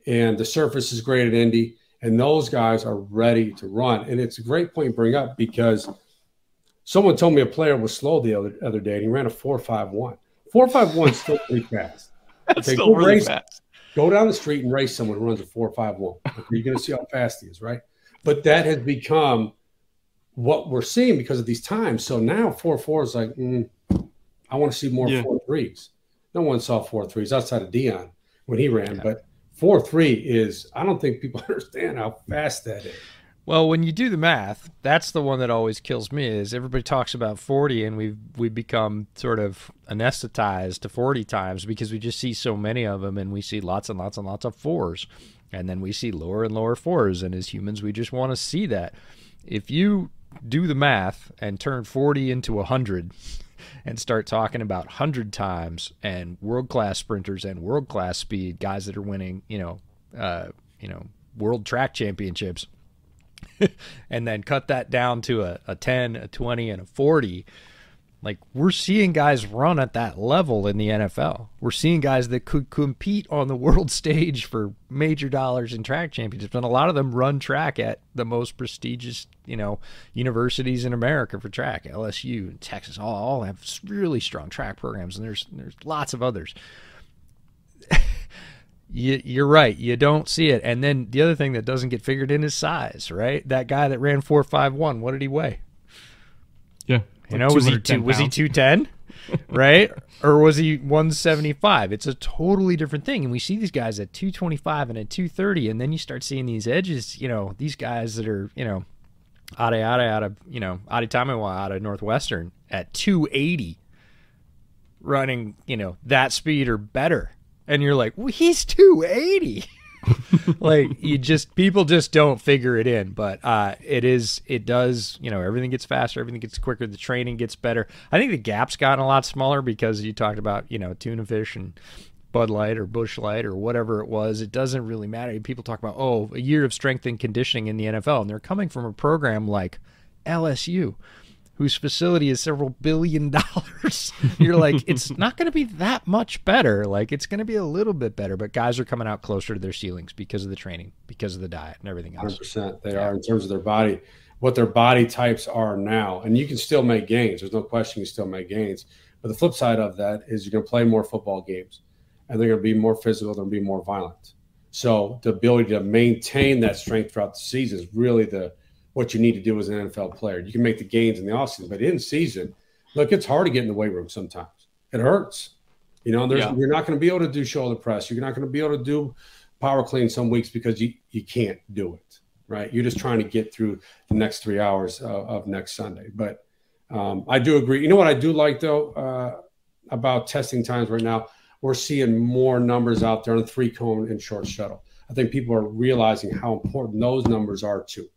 And the surface is great at Indy, and those guys are ready to run. And it's a great point to bring up because someone told me a player was slow the other, other day and he ran a 4.51. 4.51 is still pretty fast. That's okay, still really race, fast. Go down the street and race someone who runs a 4.51. Okay, you're going to see how fast he is, right? But that has become what we're seeing because of these times. So now four four is like, mm, I want to see more yeah. four threes. No one saw four threes outside of Deion when he ran, yeah. but four three is I don't think people understand how fast that is. Well, when you do the math, that's the one that always kills me. Is everybody talks about forty, and we've we become sort of anesthetized to forty times because we just see so many of them, and we see lots and lots and lots of fours, and then we see lower and lower fours, and as humans, we just want to see that. If you do the math and turn forty into hundred, and start talking about 100 times and world class sprinters and world class speed guys that are winning, you know, uh, you know, world track championships. and then cut that down to a, a 10, a 20, and a 40 like we're seeing guys run at that level in the NFL. We're seeing guys that could compete on the world stage for major dollars in track championships, and a lot of them run track at the most prestigious, you know, universities in America for track. LSU and Texas all, all have really strong track programs, and there's there's lots of others. You, you're right. You don't see it. And then the other thing that doesn't get figured in is size, right? That guy that ran four five one, what did he weigh? Yeah, you know, was he two, was he two ten, right? or was he one seventy five? It's a totally different thing. And we see these guys at two twenty five and at two thirty, and then you start seeing these edges. You know, these guys that are you know, Ade Ade out of you know Adetomiwa out of Northwestern at two eighty, running you know that speed or better, and you're like, well, he's two eighty. like you just people just don't figure it in but uh it is it does you know everything gets faster everything gets quicker the training gets better i think the gap's gotten a lot smaller because you talked about you know tuna fish and Bud Light or Busch Light or whatever it was, it doesn't really matter. People talk about, oh, a year of strength and conditioning in the NFL, and they're coming from a program like LSU, whose facility is several billion dollars. You're like, it's not going to be that much better. Like, it's going to be a little bit better, but guys are coming out closer to their ceilings because of the training, because of the diet, and everything else. 100%. They yeah. are in terms of their body, what their body types are now. And you can still make gains. There's no question you still make gains. But the flip side of that is you're going to play more football games and they're going to be more physical, they're going to be more violent. So the ability to maintain that strength throughout the season is really the what you need to do as an NFL player. You can make the gains in the offseason, but in season, look, it's hard to get in the weight room sometimes. It hurts. You know, yeah. you're not going to be able to do shoulder press. You're not going to be able to do power clean some weeks because you, you can't do it, right? You're just trying to get through the next three hours of, of next Sunday. But um, I do agree. You know what I do like, though, uh, about testing times right now? We're seeing more numbers out there on three cone and short shuttle. I think people are realizing how important those numbers are too.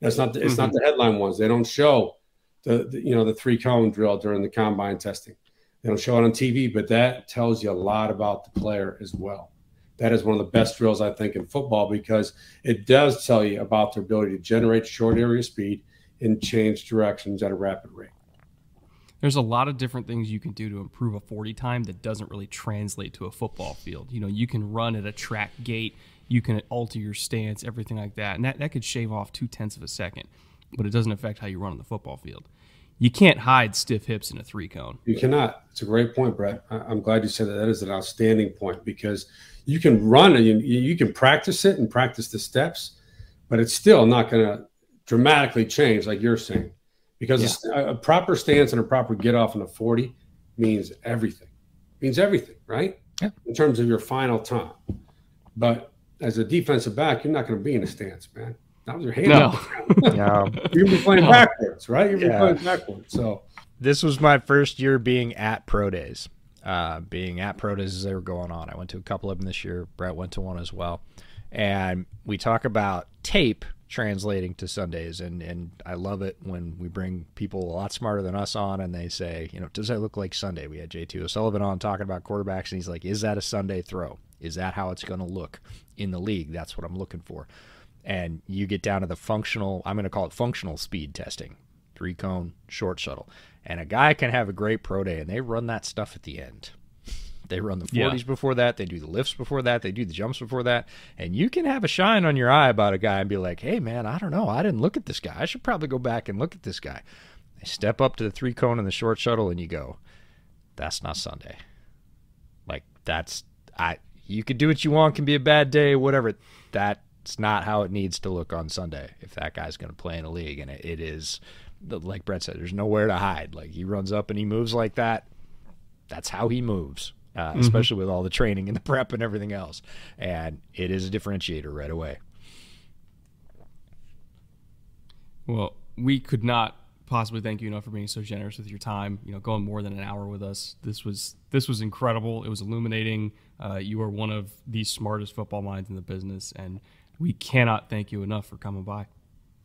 That's not the, it's mm-hmm. not the headline ones. They don't show the, the, you know the three cone drill during the combine testing. They don't show it on TV, but that tells you a lot about the player as well. That is one of the best drills I think in football because it does tell you about their ability to generate short area speed and change directions at a rapid rate. There's a lot of different things you can do to improve a 40 time that doesn't really translate to a football field. You know, you can run at a track gate you can alter your stance, everything like that. And that, that could shave off two tenths of a second, but it doesn't affect how you run on the football field. You can't hide stiff hips in a three cone. You cannot. It's a great point, Brett. I'm glad you said that. That is an outstanding point because you can run and you, you can practice it and practice the steps, but it's still not going to dramatically change, like you're saying, because yeah. a, a proper stance and a proper get off in a 40 means everything. Means everything, right? Yeah. In terms of your final time. But as a defensive back, you're not going to be in a stance, man. That was your hand. No. no. You'll be playing backwards, right? You'll be yeah. playing backwards. So this was my first year being at pro days. Uh, being at pro days as they were going on. I went to a couple of them this year. Brett went to one as well. And we talk about tape translating to Sundays, and and I love it when we bring people a lot smarter than us on, and they say, you know, does that look like Sunday? We had J.T. O'Sullivan on talking about quarterbacks, and he's like, is that a Sunday throw? Is that how it's going to look in the league? That's what I'm looking for. And you get down to the functional, I'm going to call it functional speed testing, three cone, short shuttle. And a guy can have a great pro day, and they run that stuff at the end. They run the 40s yeah. before that. They do the lifts before that. They do the jumps before that. And you can have a shine on your eye about a guy and be like, hey, man, I don't know. I didn't look at this guy. I should probably go back and look at this guy. They step up to the three cone and the short shuttle, and you go, that's not Sunday. Like, that's, I, you could do what you want, can be a bad day, whatever. That's not how it needs to look on Sunday if that guy's going to play in a league. And it, it is, like Brett said, there's nowhere to hide. Like, he runs up and he moves like that. That's how he moves uh, mm-hmm. especially with all the training and the prep and everything else. And it is a differentiator right away. Well, we could not possibly thank you enough for being so generous with your time. You know, going more than an hour with us. This was this was incredible. It was illuminating. Uh, you are one of the smartest football minds in the business, and we cannot thank you enough for coming by.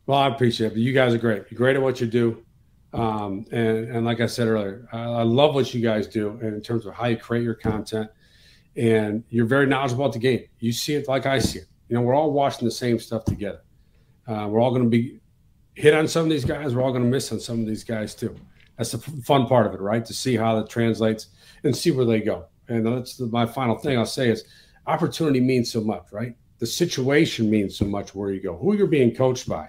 Well, I appreciate it. You guys are great. You're great at what you do. Um, and, and like I said earlier, I, I, love what you guys do in terms of how you create your content. And you're very knowledgeable about the game. You see it like I see it. You know, we're all watching the same stuff together. Uh, we're all going to be hit on some of these guys. We're all going to miss on some of these guys too. That's the fun part of it, right? To see how that translates and see where they go. And that's the, my final thing I'll say is opportunity means so much, right? The situation means so much where you go, who you're being coached by,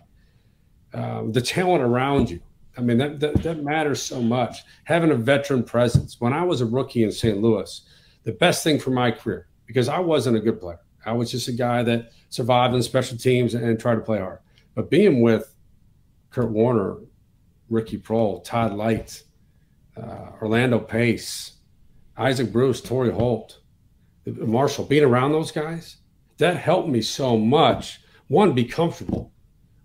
uh, the talent around you I mean, that, that, that matters so much. Having a veteran presence. When I was a rookie in St. Louis, the best thing for my career, because I wasn't a good player. I was just a guy that survived in special teams and, and tried to play hard. But being with Kurt Warner, Ricky Proehl, Todd Lyght, uh, Orlando Pace, Isaac Bruce, Torry Holt, Marshall, being around those guys, that helped me so much. One, be comfortable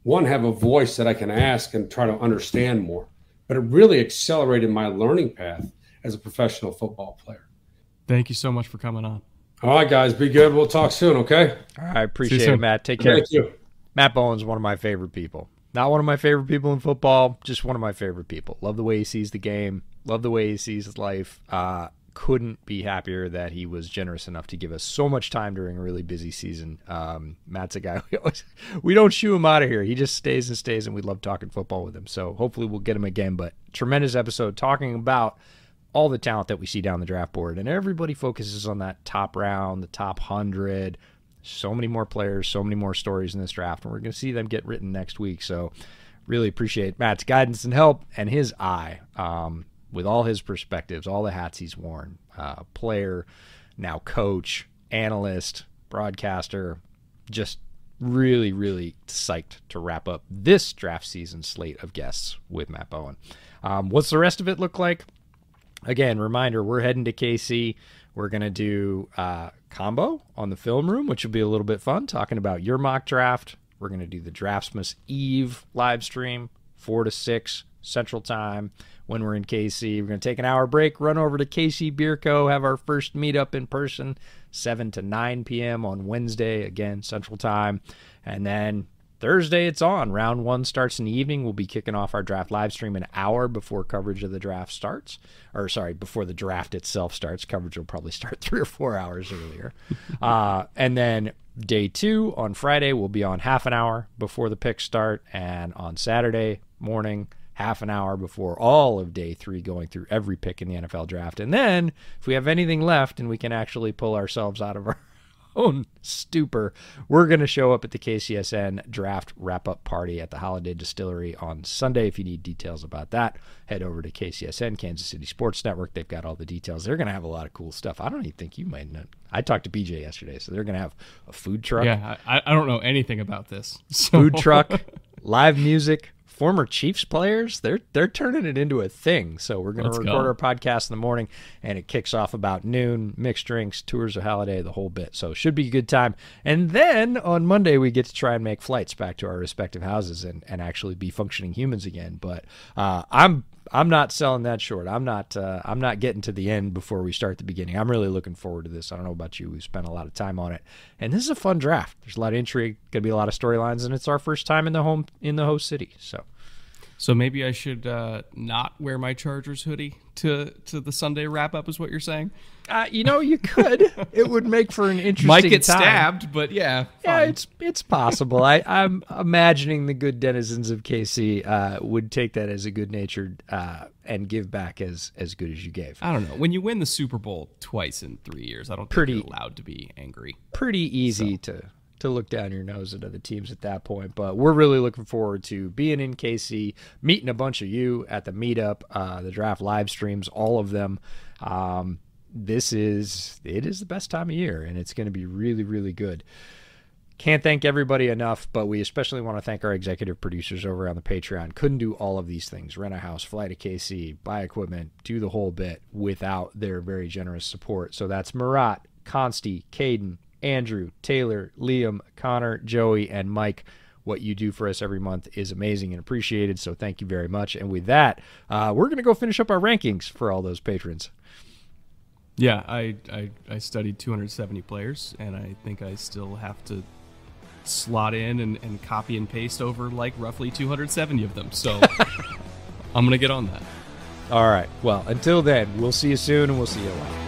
one have a voice that I can ask and try to understand more. But it really accelerated my learning path as a professional football player. Thank you so much for coming on. All right, guys, be good. We'll talk soon, okay? All right, appreciate it, Matt. Take care. Thank you. Matt Bowen's one of my favorite people. Not one of my favorite people in football, just one of my favorite people. Love the way he sees the game. Love the way he sees his life. Uh, couldn't be happier that he was generous enough to give us so much time during a really busy season. Um, Matt's a guy we, always, we don't shoo him out of here. He just stays and stays, and we love talking football with him. So hopefully we'll get him again. But tremendous episode talking about all the talent that we see down the draft board, and everybody focuses on that top round, the top hundred. So many more players, so many more stories in this draft, and we're going to see them get written next week. So really appreciate Matt's guidance and help and his eye. Um, with all his perspectives, all the hats he's worn uh, player, now coach, analyst, broadcaster, just really, really psyched to wrap up this draft season slate of guests with Matt Bowen. Um, what's the rest of it look like? Again, reminder we're heading to KC. We're going to do uh, combo on the film room, which will be a little bit fun, talking about your mock draft. We're going to do the Draftsmas Eve live stream, 4 to 6 Central Time when we're in KC. We're going to take an hour break, run over to KC Beer Co., have our first meetup in person, 7 to 9 p.m. on Wednesday, again, Central Time. And then Thursday, it's on. Round one starts in the evening. We'll be kicking off our draft live stream an hour before coverage of the draft starts. Or, sorry, before the draft itself starts. Coverage will probably start three or four hours earlier. uh, and then day two on Friday, we'll be on half an hour before the picks start. And on Saturday morning, half an hour before all of day three, going through every pick in the NFL draft. And then, if we have anything left and we can actually pull ourselves out of our own stupor, we're going to show up at the KCSN draft wrap up party at the Holladay Distillery on Sunday. If you need details about that, head over to KCSN, Kansas City Sports Network. They've got all the details. They're going to have a lot of cool stuff. I don't even think you might know. I talked to BJ yesterday, so they're going to have a food truck. Yeah, I, I don't know anything about this. So. Food truck, live music, former Chiefs players, they're they're turning it into a thing. So we're going to record go. our podcast in the morning, and it kicks off about noon. Mixed drinks, tours of Holladay, the whole bit. So should be a good time. And then on Monday we get to try and make flights back to our respective houses and and actually be functioning humans again. But uh, I'm I'm not selling that short. I'm not. Uh, I'm not getting to the end before we start the beginning. I'm really looking forward to this. I don't know about you. We've spent a lot of time on it, and this is a fun draft. There's a lot of intrigue. Going to be a lot of storylines, and it's our first time in the home in the host city. So So maybe I should uh, not wear my Chargers hoodie to to the Sunday wrap up. Is what you're saying? Uh, you know, you could. it would make for an interesting. Might get time. stabbed, but yeah, Yeah, fine. it's it's possible. I, I'm imagining the good denizens of KC uh, would take that as a good natured uh, and give back as as good as you gave. I don't know. When you win the Super Bowl twice in three years, I don't think Pretty- you're allowed to be angry. Pretty easy to to look down your nose at other teams at that point. But we're really looking forward to being in KC, meeting a bunch of you at the meetup, uh, the draft live streams, all of them. Um, this is it is the best time of year, and it's going to be really really good. Can't thank everybody enough, but we especially want to thank our executive producers over on the Patreon. Couldn't do all of these things rent a house, fly to KC, buy equipment, do the whole bit without their very generous support. So that's Marat, Consti, Caden, Andrew, Taylor, Liam, Connor, Joey, and Mike. What you do for us every month is amazing and appreciated. So thank you very much. And with that, uh, we're going to go finish up our rankings for all those patrons. Yeah, I, I I studied 270 players, and I think I still have to slot in and, and copy and paste over like roughly 270 of them. So I'm gonna get on that. All right. Well, until then, we'll see you soon and we'll see you a lot.